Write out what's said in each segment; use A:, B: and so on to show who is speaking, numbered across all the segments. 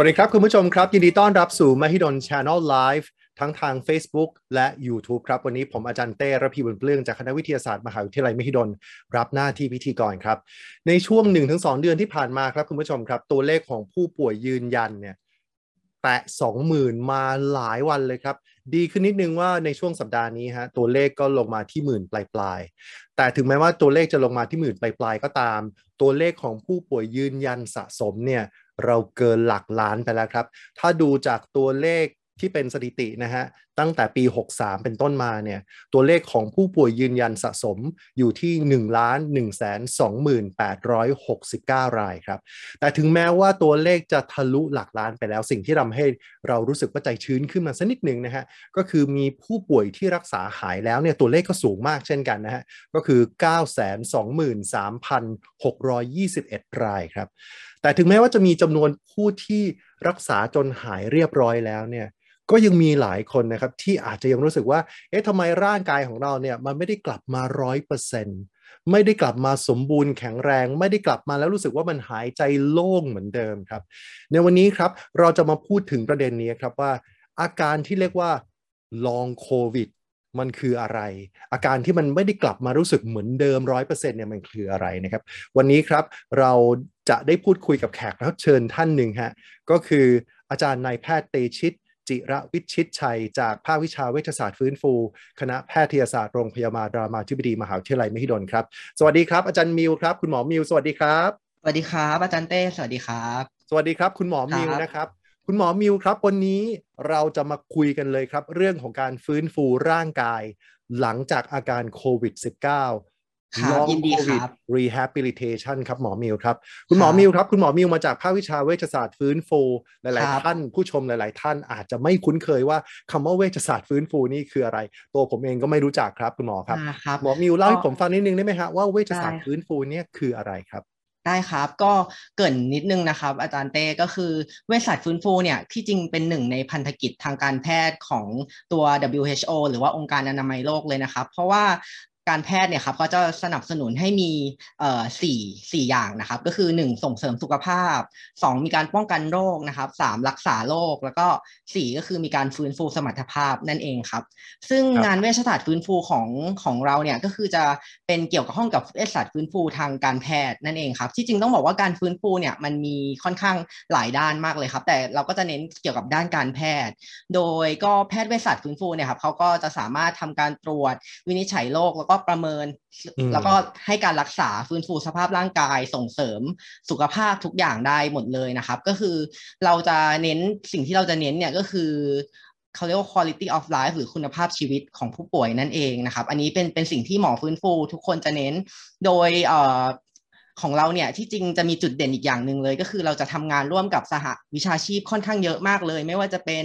A: วัสดีครับคุณผู้ชมครับ ยินดีต้อนรับสู่ Mahidol Channel Live ทั้งทาง Facebook และ YouTube ครับ วันนี้ผมอาจารย์เต้ระพีบุญเปลื้องจากคณะวิทยาศาสตร์มหาวิทยาลัยมหิดล รับหน้าที่พิธีกรครับ ในช่วง 1-2 เดือนที่ผ่านมาครับคุณผู้ชมครับ ตัวเลขของผู้ป่วยยืนยันเนี่ยแตะ20,000 มาหลายวันเลยครับ ดีขึ้นนิดนึงว่าในช่วงสัปดาห์นี้ฮะตัวเลขก็ลงมาที่หมื่นปลายๆ แต่ถึงแม้ว่าตัวเลขจะลงมาที่หมื่นปลายๆก็ตาม ตัวเลขของผู้ป่วยยืนยันสะสมเนี่ย เราเกินหลักล้านไปแล้วครับ ถ้าดูจากตัวเลขที่เป็นสถิตินะฮะ ตั้งแต่ปี 63 เป็นต้นมาเนี่ยตัวเลขของผู้ป่วยยืนยันสะสมอยู่ที่1ล้าน1 2 8 6 9 รายครับ แต่ถึงแม้ว่าตัวเลขจะทะลุหลักล้านไปแล้วสิ่งที่ทำให้เรารู้สึกว่าใจชื้นขึ้นมาสักนิดหนึ่งนะฮะก็คือมีผู้ป่วยที่รักษาหายแล้วเนี่ยตัวเลขก็สูงมากเช่นกันนะฮะก็คือ 923,621 รายครับ แต่ถึงแม้ว่าจะมีจำนวนผู้ที่รักษาจนหายเรียบร้อยแล้วเนี่ย ก็ยังมีหลายคนนะครับที่อาจจะยังรู้สึกว่า เอ๊ะทำไมร่างกายของเราเนี่ยมันไม่ได้กลับมาร้อยเปอร์เซ็นต์ไม่ได้กลับมาสมบูรณ์แข็งแรง ไม่ได้กลับมาแล้วรู้สึกว่ามันหายใจโล่งเหมือนเดิมครับ ในวันนี้ครับเราจะมาพูดถึงประเด็นนี้ครับว่า อาการที่เรียกว่าลองโควิดมันคืออะไร อาการที่มันไม่ได้กลับมารู้สึกเหมือนเดิมร้อยเปอร์เซ็นต์เนี่ยมันคืออะไรนะครับ วันนี้ครับเราจะได้พูดคุยกับแขกรับเชิญท่านหนึ่งฮะก็คืออาจารย์นายแพทย์เตชิต จิระวิชิตชัย จากภาควิชาเวชศาสตร์ฟื้นฟู คณะแพทยศาสตร์โรงพยาบาลรามาธิบดีมหาวิทยาลัยมหิดลครับ สวัสดีครับอาจารย์มิวครับ คุณหมอมิวสวัสดีครับ
B: สวัสดีครับ อาจารย์เต้สวัสดีครับ
A: สวัสดีครับ คุณหมอมิวนะครับคุณหมอมิวครับ วันนี้เราจะมาคุยกันเลยครับ เรื่องของการฟื้นฟูร่างกาย หลังจากอาการโควิด -19
B: ครับยินดีครับ
A: rehabilitation ครับหมอมิวครับ คุณหมอมิวครับ คุณหมอมิวมาจากภาควิชาเวชศาสตร์ฟื้นฟู หลาย ๆ ท่านผู้ชมหลาย ๆ ท่านอาจจะไม่คุ้นเคยว่าคำว่าเวชศาสตร์ฟื้นฟูนี่คืออะไร ตัวผมเองก็ไม่รู้จักครับ คุณหมอครับ หมอมิวเล่าให้ผมฟังนิดนึงได้ไหมฮะว่าเวชศาสตร์ฟื้นฟูเนี่ยคืออะไรครับ
B: ได้ครับก็เกินนิดนึงนะครับ อาจารย์เต้ก็คือเวชศาสตร์ฟื้นฟูเนี่ยที่จริงเป็นหนึ่งในพันธกิจทางการแพทย์ของตัว WHO หรือว่าองค์การอนามัยโลกเลยนะครับ เพราะว่า การแพทย์เนี่ยครับเขาจะสนับสนุนให้มีเอ่อสี่สี่อย่างนะครับ ก็คือ 1 ส่งเสริมสุขภาพ 2 มีการป้องกันโรคนะครับ3รักษาโรคแล้วก็ 4 ก็คือมีการฟื้นฟูสมรรถภาพนั่นเองครับ ซึ่งงานเวชศาสตร์ฟื้นฟูของของเราเนี่ยก็คือจะเป็นเกี่ยวกับห้องกับเวชศาสตร์ฟื้นฟูทางการแพทย์นั่นเองครับ ที่จริงต้องบอกว่าการฟื้นฟูเนี่ยมันมีค่อนข้างหลายด้านมากเลยครับ แต่เราก็จะเน้นเกี่ยวกับด้านการแพทย์ โดยก็แพทย์เวชศาสตร์ฟื้นฟูเนี่ยครับเขาก็จะสามารถทำการตรวจวินิจฉัยโรคแล้วก็ประเมิน แล้วก็ให้การรักษาฟื้นฟูสภาพร่างกายส่งเสริมสุขภาพทุกอย่างได้หมดเลยนะครับ ก็คือเราจะเน้นสิ่งที่เราจะเน้นเนี่ยก็คือเขาเรียกว่า quality of life หรือคุณภาพชีวิตของผู้ป่วยนั่นเองนะครับ อันนี้เป็นเป็นสิ่งที่หมอฟื้นฟู ทุกคนจะเน้นโดยเอ่อของเราเนี่ยที่จริงจะมีจุดเด่นอีกอย่างหนึ่งเลย ก็คือเราจะทำงานร่วมกับสหวิชาชีพค่อนข้างเยอะมากเลย ไม่ว่าจะเป็น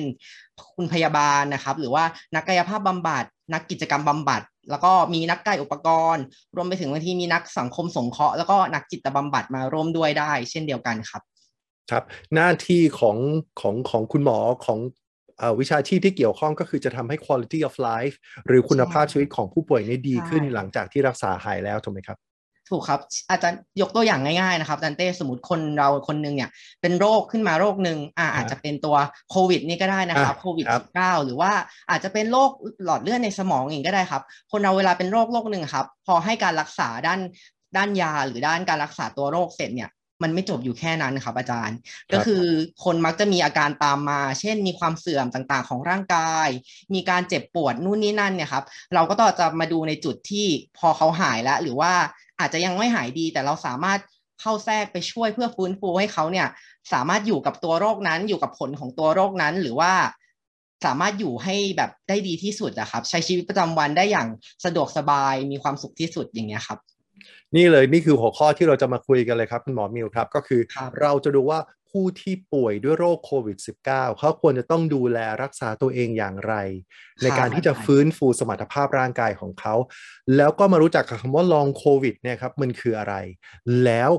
B: คุณพยาบาลนะครับ หรือว่านักกายภาพบำบัด นักกิจกรรมบำบัด แล้วก็มีนักกายอุปกรณ์ รวมไปถึงบางทีมีนักสังคมสงเคราะห์แล้วก็นักจิตบำบัดมาร่วมด้วยได้ เช่นเดียวกันครับ
A: ครับ หน้าที่ของของของคุณหมอของวิชาชีพที่เกี่ยวข้องก็คือจะทำให้ quality of life หรือคุณภาพชีวิตของผู้ป่วยนี้ดีขึ้นหลังจากที่รักษาหายแล้วถูกไหมครับ
B: ถูกครับ อาจารย์ยกตัวอย่างง่ายๆนะครับอาจารย์เต้สมมติคนเราคนหนึ่งเนี่ย เป็นโรคขึ้นมาโรคหนึ่งอ่าอาจจะเป็นตัวโควิด นี่ก็ได้นะครับโควิดสิบเก้าหรือว่าอาจจะเป็นโรคหลอดเลือดในสมองเองก็ได้ครับ คนเราเวลาเป็นโรคโรคหนึ่งครับ พอให้การรักษาด้านด้านยาหรือด้านการรักษาตัวโรคเสร็จเนี่ยมันไม่จบอยู่แค่นั้นครับอาจารย์ ก็คือคนมักจะมีอาการตามมา เช่นมีความเสื่อมต่างๆ ของร่างกาย มีการเจ็บปวดนู่นนี่นั่นเนี่ยครับ เราก็ต้องจะมาดูในจุดที่พอเขาหายแล้ว หรือว่า อาจจะยังไม่หายดี แต่เราสามารถเข้าแทรกไปช่วยเพื่อฟื้นฟูให้เขาเนี่ย สามารถอยู่กับตัวโรคนั้น อยู่กับผลของตัวโรคนั้นหรือว่าสามารถอยู่ให้แบบได้ดีที่สุดนะครับ ใช้ชีวิตประจำวันได้อย่างสะดวกสบายมีความสุขที่สุดอย่างเงี้ยครับ
A: นี่เลยนี่คือหัวข้อที่เราจะมาคุยกันเลยครับคุณหมอมิวครับ ก็คือคเราจะดูว่า ผู้ที่ป่วยด้วยโรคโควิด -19 เขาควรจะต้องดูแลรักษาตัวเองอย่างไร ในการที่จะฟื้นฟูสมรรถภาพร่างกายของเขา แล้วก็มารู้จักคำว่าลองโควิดเนี่ยครับมันคืออะไร แล้ว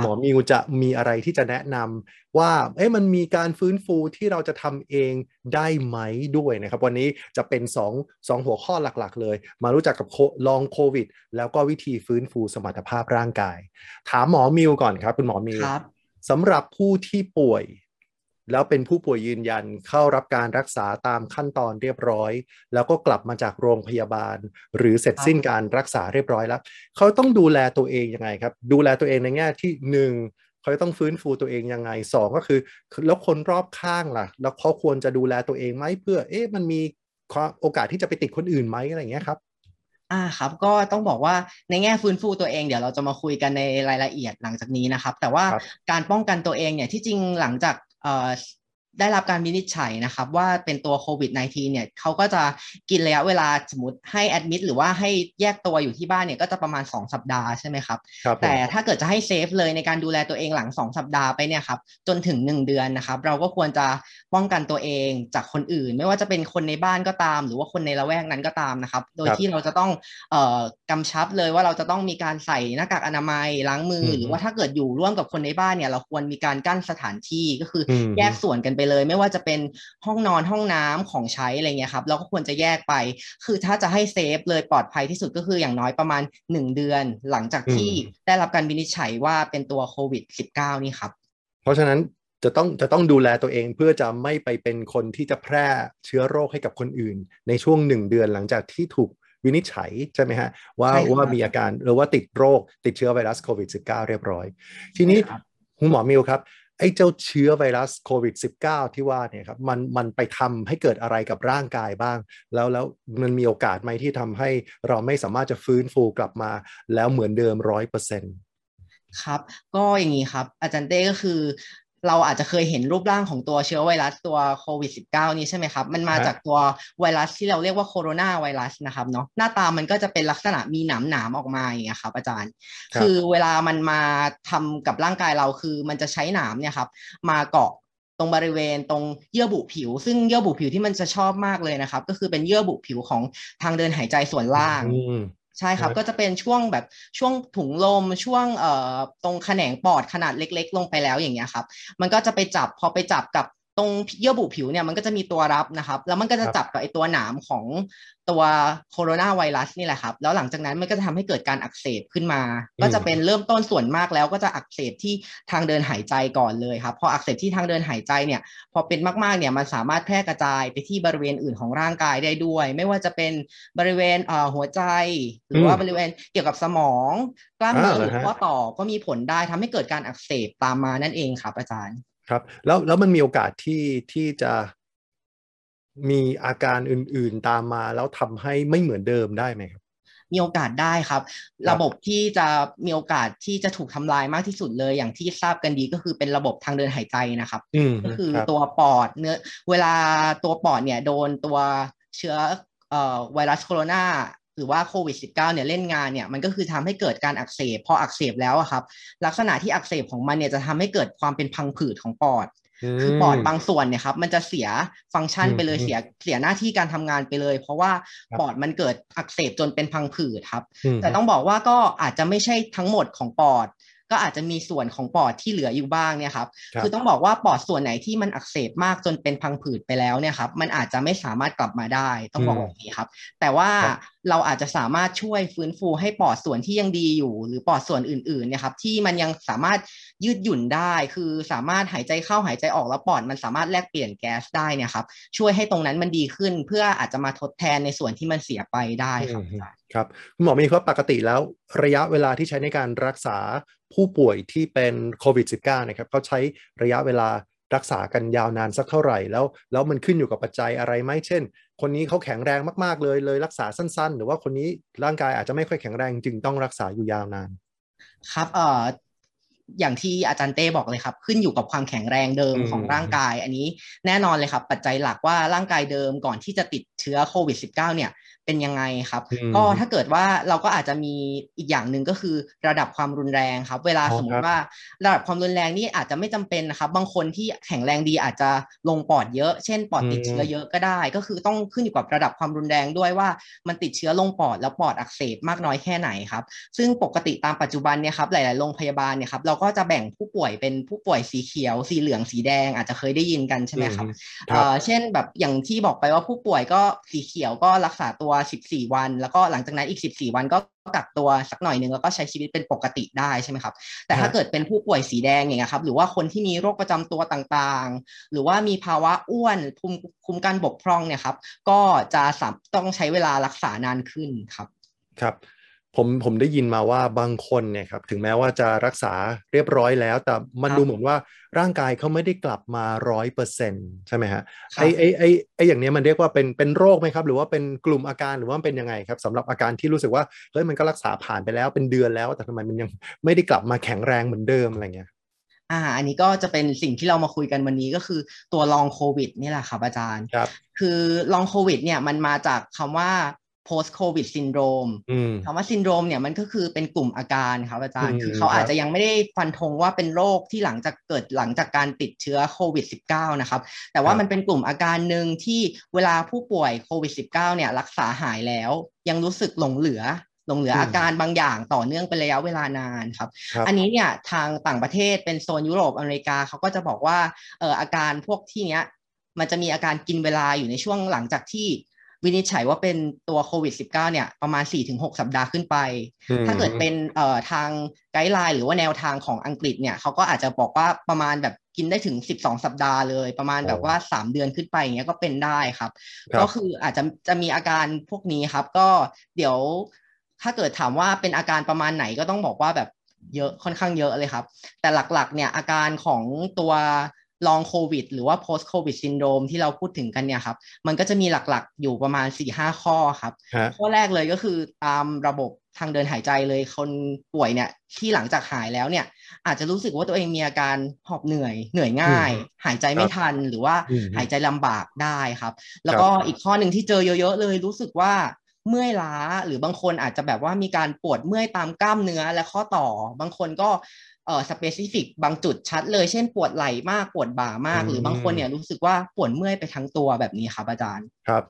A: หมอมิวจะมีอะไรที่จะแนะนำว่าเอ๊ะมันมีการฟื้นฟูที่เราจะทำเองได้ไหมด้วยนะครับ วันนี้จะเป็น2งหัวข้อหลักๆ เลย มารู้จักกับลองโควิด แล้วก็วิธีฟื้นฟูสมรรถภาพร่างกาย ถามหมอมิวก่อนครับ คุณหมอมิว สำหรับผู้ที่ป่วย แล้วเป็นผู้ป่วยยืนยันเข้ารับการรักษาตามขั้นตอนเรียบร้อย แล้วก็กลับมาจากโรงพยาบาล หรือเสร็จสิ้นการรักษาเรียบร้อยแล้ว เขาต้องดูแลตัวเองยังไงครับ ดูแลตัวเองในแง่ที่หนึ่งเขาต้องฟื้นฟูตัวเองยังไงสองก็คือ แล้วคนรอบข้างล่ะ แล้วเขาควรจะดูแลตัวเองไหมเพื่อ เอ๊ะมันมีโอกาสที่จะไปติดคนอื่นไหมอะไรอย่างเงี้ยครับ
B: อ่าครับก็ต้องบอกว่าในแง่ฟื้นฟูตัวเองเดี๋ยวเราจะมาคุยกันในรายละเอียดหลังจากนี้นะครับ แต่ว่าการป้องกันตัวเองเนี่ยที่จริงหลังจากเอ่อ ได้รับการวินิจฉัยนะครับ ว่าเป็นตัวโควิด -19 เนี่ยเขาก็จะกินระยะเวลาสมมติให้แอดมิดหรือว่าให้แยกตัวอยู่ที่บ้านเนี่ยก็จะประมาณ 2 สัปดาห์ใช่ไหมครับรบแต่ถ้าเกิดจะให้เซฟเลยในการดูแลตัวเองหลัง 2 สัปดาห์ไปเนี่ยครับจนถึง 1 เดือนนะครับ เราก็ควรจะป้องกันตัวเองจากคนอื่น ไม่ว่าจะเป็นคนในบ้านก็ตาม หรือว่าคนในละแวกนั้นก็ตามนะครับ โดยที่เราจะต้องเอ่อกำชับเลยว่าเราจะต้องมีการใส่หน้ากากอนามัยล้างมือ หรือว่าถ้าเกิดอยู่ร่วมกับคนในบ้านเนี่ยเราควรมีการกั้นสถานที่ก็คือแยกส่วนกันไปเลย ไม่ว่าจะเป็นห้องนอนห้องน้ำของใช้อะไรเงี้ยครับเราก็ควรจะแยกไป คือถ้าจะให้เซฟเลยปลอดภัยที่สุดก็คืออย่างน้อยประมาณ 1 เดือน หลังจากที่ได้รับการวินิจฉัยว่าเป็นตัวโควิด -19 นี่ครับ
A: เพราะฉะนั้นจะต้องจะต้องดูแลตัวเองเพื่อจะไม่ไปเป็นคนที่จะแพร่เชื้อโรคให้กับคนอื่น ในช่วงหนึ่งเดือนหลังจากที่ถูกวินิจฉัยใช่ไหมฮะว่าว่ามีอาการหรือว่าติดโรคติดเชื้อไวรัสโควิด -19 เรียบร้อย ทีนี้คุณหมอมิวครับ ไอ้เจ้าเชื้อไวรัสโควิด -19 ที่ว่าเนี่ยครับมันมันไปทำให้เกิดอะไรกับร่างกายบ้าง แล้วแล้วมันมีโอกาสไหมที่ทำให้เราไม่สามารถจะฟื้นฟูกลับมา แล้วเหมือนเดิมร้อยเปอร์เซ็นต์
B: ครับ ก็อย่างนี้ครับ อาจารย์เต้ก็คือ เราอาจจะเคยเห็นรูปร่างของตัวเชื้อไวรัสตัวโควิด -19 นี้ใช่ไหมครับ มันมาจากตัวไวรัสที่เราเรียกว่าโคโรนาไวรัสนะครับเนาะหน้าตามันก็จะเป็นลักษณะมีหนามหนามออกมาอย่างเงี้ยครับอาจารย์ คือเวลามันมาทำกับร่างกายเราคือมันจะใช้หนามเนี่ยครับมาเกาะตรงบริเวณตรงเยื่อบุผิว ซึ่งเยื่อบุผิวที่มันจะชอบมากเลยนะครับ ก็คือเป็นเยื่อบุผิวของทางเดินหายใจส่วนล่าง ใช่ครับก็จะเป็นช่วงแบบช่วงถุงลมช่วงเอ่อตรงแขนงปอดขนาดเล็ก ๆ ลงไปแล้วอย่างเงี้ยครับ มันก็จะไปจับพอไปจับกับ ตรงเยื่อบุผิวเนี่ยมันก็จะมีตัวรับนะครับ แล้วมันก็จะจับกับไอตัวหนามของตัวโคโรนาไวรัสนี่แหละครับ แล้วหลังจากนั้นมันก็จะทำให้เกิดการอักเสบขึ้นมา ก็จะเป็นเริ่มต้นส่วนมากแล้วก็จะอักเสบที่ทางเดินหายใจก่อนเลยครับพออักเสบที่ทางเดินหายใจเนี่ย พอเป็นมากๆเนี่ยมันสามารถแพร่กระจายไปที่บริเวณอื่นของร่างกายได้ด้วย ไม่ว่าจะเป็นบริเวณหัวใจ หรือว่าบริเวณเกี่ยวกับสมองกล้ามเนื้อหรือว่าต่อก็มีผลได้ทำให้เกิดการอักเสบตามมานั่นเองครับอาจารย์
A: ครับแล้วแล้วมันมีโอกาสที่ที่จะมีอาการอื่น ๆตามมาแล้วทำให้ไม่เหมือนเดิมได้ไหมครับ
B: มีโอกาสได้ครับ ระบบที่จะมีโอกาสที่จะถูกทำลายมากที่สุดเลย อย่างที่ทราบกันดีก็คือเป็นระบบทางเดินหายใจนะครับก็คือตัวปอดเนื้อเวลาตัวปอดเนี่ยโดนตัวเชื้อไวรัสโคโรนา หรือว่าโควิด -19 เนี่ยเล่นงานเนี่ยมันก็คือทำให้เกิดการอักเสบพออักเสบแล้วอะครับ ลักษณะที่อักเสบของมันเนี่ยจะทำให้เกิดความเป็นพังผืดของปอดคือปอดบางส่วนเนี่ยครับมันจะเสียฟังก์ชันไปเลยเสียเสียหน้าที่การทำงานไปเลย เพราะว่าปอดมันเกิดอักเสบจนเป็นพังผืดครับ แต่ต้องบอกว่าก็อาจจะไม่ใช่ทั้งหมดของปอด ก็อาจจะมีส่วนของปอดที่เหลืออยู่บ้างเนี่ยครับคือต้องบอกว่าปอดส่วนไหนที่มันอักเสบมากจนเป็นพังผืดไปแล้วเนี่ยครับมันอาจจะไม่สามารถกลับมาได้ต้องบอกแบบนี้ครับ แต่ว่าเราอาจจะสามารถช่วยฟื้นฟูให้ปอดส่วนที่ยังดีอยู่ หรือปอดส่วนอื่นๆเนี่ยครับที่มันยังสามารถ ยืดหยุ่นได้ คือสามารถหายใจเข้าหายใจออกแล้วปอดมันสามารถแลกเปลี่ยนแก๊สได้เนี่ยครับช่วยให้ตรงนั้นมันดีขึ้นเพื่ออาจจะมาทดแทนในส่วนที่มันเสียไปได้ครับ
A: ครับคุณหมอมีครับปกติแล้วระยะเวลาที่ใช้ในการรักษาผู้ป่วยที่เป็นโควิด -19 นะครับเขาใช้ระยะเวลารักษากันยาวนานสักเท่าไหร่แล้ว แล้วมันขึ้นอยู่กับปัจจัยอะไรไหมเช่น คนนี้เขาแข็งแรงมากๆเลยเลยรักษาสั้น ๆ หรือว่าคนนี้ร่างกายอาจจะไม่ค่อยแข็งแรงจึงต้องรักษาอยู่ยาวนาน
B: ครับเอ่อ อย่างที่อาจารย์เต้บอกเลยครับ ขึ้นอยู่กับความแข็งแรงเดิมของร่างกาย อันนี้แน่นอนเลยครับ ปัจจัยหลักว่าร่างกายเดิมก่อนที่จะติดเชื้อโควิด -19 เนี่ย เป็นยังไงครับ ก็ถ้าเกิดว่าเราก็อาจจะมีอีกอย่างหนึ่งก็คือระดับความรุนแรงครับ เวลาสมมติว่าระดับความรุนแรงนี่อาจจะไม่จำเป็นนะครับ บางคนที่แข็งแรงดีอาจจะลงปอดเยอะ เช่น ปอดติดเชื้อเยอะก็ได้ ก็คือต้องขึ้นอยู่กับระดับความรุนแรงด้วยว่ามันติดเชื้อลงปอดแล้วปอดอักเสบมากน้อยแค่ไหนครับ ซึ่งปกติตามปัจจุบันเนี่ยครับหลาย ๆ โรงพยาบาลเนี่ยครับเราก็จะแบ่งผู้ป่วยเป็นผู้ป่วยสีเขียว สีเหลืองสีแดงอาจจะเคยได้ยินกันใช่ไหมครับ
A: อืมค
B: เอ่
A: รับ
B: อเช่นแบบอย่างที่บอกไปว่าผู้ป่วยก็สีเขียวก็รักษาตัว14 วัน แล้วก็หลังจากนั้นอีก 14 วันก็กักตัวสักหน่อยหนึ่งแล้วก็ใช้ชีวิตเป็นปกติได้ใช่ไหมครับ แต่ถ้าเกิดเป็นผู้ป่วยสีแดงอย่างเงี้ยครับหรือว่าคนที่มีโรคประจำตัวต่างๆ หรือว่ามีภาวะอ้วนภูมิคุ้มกันบกพร่องเนี่ยครับก็จะต้องใช้เวลารักษานานขึ้นครับ
A: ครับ ผมผมได้ยินมาว่าบางคนเนี่ยครับถึงแม้ว่าจะรักษาเรียบร้อยแล้ว แต่มัน
B: ครับ
A: ดูเหมือนว่าร่างกายเขาไม่ได้กลับมาร้อยเปอร์เซ็นต์ใช่ไหมฮะ
B: ครับ
A: ไอไอไอไออย่างเนี้ยมันเรียกว่าเป็นเป็นโรคไหมครับ หรือว่าเป็นกลุ่มอาการหรือว่ามันเป็นยังไงครับสำหรับอาการที่รู้สึกว่าเฮ้ยมันก็รักษาผ่านไปแล้วเป็นเดือนแล้ว แต่ทำไมมันยังไม่ได้กลับมาแข็งแรงเหมือนเดิมอะไรเงี้ย
B: อ่าอันนี้ก็จะเป็นสิ่งที่เรามาคุยกันวันนี้ก็คือตัวลองโควิดนี่แหละครับอาจารย์
A: ครับ
B: คือลองโควิดเนี่ยมันมาจากคำว่า post covid syndrome
A: อืม
B: คำว่าซินโดรมเนี่ยมันก็คือเป็นกลุ่มอาการครับอาจารย์
A: อืม
B: คือเขา
A: ครับ
B: อาจจะยังไม่ได้ฟันธงว่าเป็นโรคที่หลังจากเกิดหลังจากการติดเชื้อโควิด -19 นะครับ แต่ว่ามันเป็นกลุ่มอาการหนึ่งที่เวลาผู้ป่วยโควิด -19 เนี่ยรักษาหายแล้ว ยังรู้สึกหลงเหลือหลงเหลืออาการบางอย่างต่อเนื่องเป็นระยะเวลานานครับ
A: ครับ
B: อันนี้เนี่ยทางต่างประเทศเป็นโซนยุโรปอเมริกาเขาก็จะบอกว่าเอออาการพวกที่เนี้ยมันจะมีอาการกินเวลาอยู่ในช่วงหลังจากที่ วินิจฉัยว่าเป็นตัวโควิด -19 เนี่ยประมาณ 4-6 สัปดาห์ขึ้นไป
A: อืม
B: ถ้าเกิดเป็นเอ่อทางไกด์ไลน์หรือว่าแนวทางของอังกฤษเนี่ยเขาก็อาจจะบอกว่าประมาณแบบกินได้ถึง 12 สัปดาห์เลย ประมาณแบบว่า 3 เดือนขึ้นไปอย่างเงี้ยก็เป็นได้ครับ
A: ครับ
B: ก็คืออาจจะจะมีอาการพวกนี้ครับ ก็เดี๋ยวถ้าเกิดถามว่าเป็นอาการประมาณไหนก็ต้องบอกว่าแบบเยอะค่อนข้างเยอะเลยครับ แต่หลักๆเนี่ยอาการของตัว ลองโควิดหรือว่า post covid syndrome ที่เราพูดถึงกันเนี่ยครับ มันก็จะมีหลักๆ อยู่ประมาณ 4-5 ข้อครับ
A: ฮะ
B: ข้อแรกเลยก็คือตามระบบทางเดินหายใจเลยคนป่วยเนี่ยที่หลังจากหายแล้วเนี่ย อาจจะรู้สึกว่าตัวเองมีอาการหอบเหนื่อยเหนื่อยง่าย หายใจไม่ทันหรือว่า
A: อืม
B: หายใจลำบากได้ครับ แล้วก็อีกข้อหนึ่งที่เจอเยอะๆเลยรู้สึกว่าเมื่อยล้าหรือบางคนอาจจะแบบว่ามีการปวดเมื่อยตามกล้ามเนื้อและข้อต่อ บางคนก็ เอ่อสเปซิฟิกบางจุดชัดเลย เช่นปวดไหล่มากปวดบ่ามาก
A: อืม
B: หรือบางคนเนี่ยรู้สึกว่าปวดเมื่อยไปทั้งตัวแบบนี้ครับอาจารย์
A: ครับ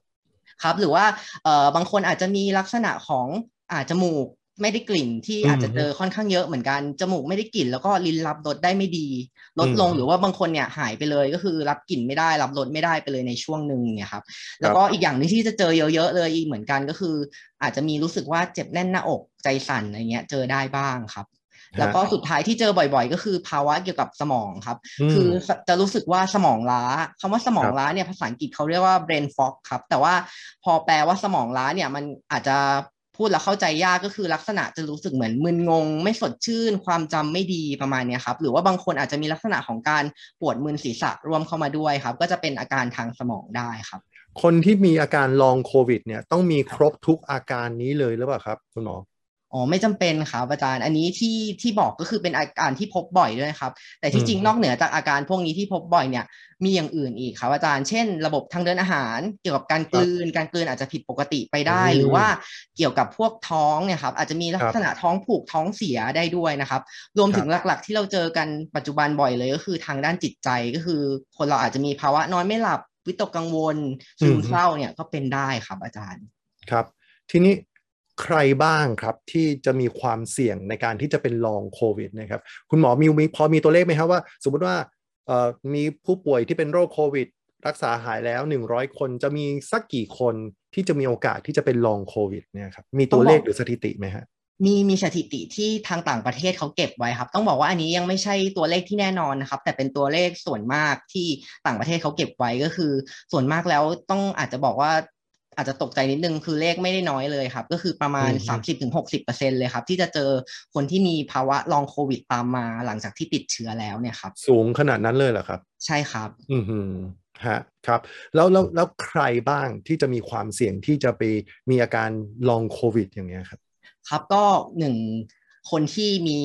B: ครับ หรือว่าเอ่อบางคนอาจจะมีลักษณะของอาจจมูกไม่ได้กลิ่นที่
A: อืม
B: อาจจะเจอค่อนข้างเยอะเหมือนกันจมูกไม่ได้กลิ่นแล้วก็ลิ้นรับรสได้ไม่ดี ลดลง
A: อืม
B: หรือว่าบางคนเนี่ยหายไปเลยก็คือรับกลิ่นไม่ได้รับรสไม่ได้ไปเลยในช่วงหนึ่งเนี่ยครับแล้วก็อีกอย่างหนึงที่จะเจอเยอะๆเลยอีกเหมือนกันก็คือ อาจจะมีรู้สึกว่าเจ็บแน่นหน้าอกใจสั่นอะไรเงี้ยเจอได้บ้างครับ แล้วก็สุดท้ายที่เจอบ่อยๆ ก็คือภาวะเกี่ยวกับสมองครับ
A: อืม
B: คือจะรู้สึกว่าสมองล้าคำว่าสมอง
A: ครับ
B: ล้าเนี่ยภาษาอังกฤษเขาเรียกว่า brain fog ครับ แต่ว่าพอแปลว่าสมองล้าเนี่ยมันอาจจะพูดแล้วเข้าใจยากก็คือลักษณะจะรู้สึกเหมือนมึนงง ไม่สดชื่น ความจำไม่ดีประมาณเนี้ยครับ หรือว่าบางคนอาจจะมีลักษณะของการปวดมึนศีรษะร่วมเข้ามาด้วยครับ ก็จะเป็นอาการทางสมองได้ครับ
A: คนที่มีอาการลองโควิดเนี่ยต้องมีครบทุกอาการนี้เลยหรือเปล่าครับ คุณหมอ
B: อ๋อไม่จำเป็นครับอาจารย์ อันนี้ที่ที่บอกก็คือเป็นอาการที่พบบ่อยด้วยนะครับ แต่ที่จริง
A: อืม
B: นอกเหนือจากอาการพวกนี้ที่พบบ่อยเนี่ย มีอย่างอื่นอีกครับอาจารย์ เช่น ระบบทางเดินอาหาร เกี่ยวกับการกลืน การกลืนอาจจะผิดปกติไปได้
A: อืม
B: หรือว่าเกี่ยวกับพวกท้องเนี่ยครับอาจจะมีลั
A: ครั
B: ก
A: บ
B: ษณะท้องผูกท้องเสียได้ด้วยนะครับ รวมถึง
A: ครับ
B: หลักๆ ที่เราเจอกันปัจจุบันบ่อยเลยก็คือทางด้านจิตใจก็คือ คนเราอาจจะมีภาวะนอนไม่หลับวิตกกังวลซึมเศร้าเนี่ยก็เป็นได้ครับอาจารย์
A: ครับ ทีนี้ ใครบ้างครับที่จะมีความเสี่ยงในการที่จะเป็นลองโควิดนะครับคุณหมอมีมีพอมีตัวเลขไหมครับว่า สมมติว่ามีผู้ป่วยที่เป็นโรคโควิด รักษาหายแล้ว 100 คนจะมีสักกี่คนที่จะมีโอกาสที่จะเป็นลองโควิดเนี่ยครับมีตัวเลขหรือสถิติไหมฮะ
B: มีมีสถิติที่ทางต่างประเทศเขาเก็บไว้ครับ ต้องบอกว่าอันนี้ยังไม่ใช่ตัวเลขที่แน่นอนนะครับ แต่เป็นตัวเลขส่วนมากที่ต่างประเทศเขาเก็บไว้ก็คือ ส่วนมากแล้วต้องอาจจะบอกว่า อาจจะตกใจนิดนึงคือเลขไม่ได้น้อยเลยครับ ก็คือประมาณ
A: อืม
B: 30-60%เลยครับ ที่จะเจอคนที่มีภาวะลองโควิดตามมาหลังจากที่ติดเชื้อแล้วเนี่ยครับ
A: สูงขนาดนั้นเลยเหรอครับ
B: ใช่ครับ
A: อืมฮึฮะครับแล้วแล้วแล้วใครบ้างที่จะมีความเสี่ยงที่จะไปมีอาการลองโควิดอย่างเงี้ยครับ
B: ครับก็หนึ่งคนที่มี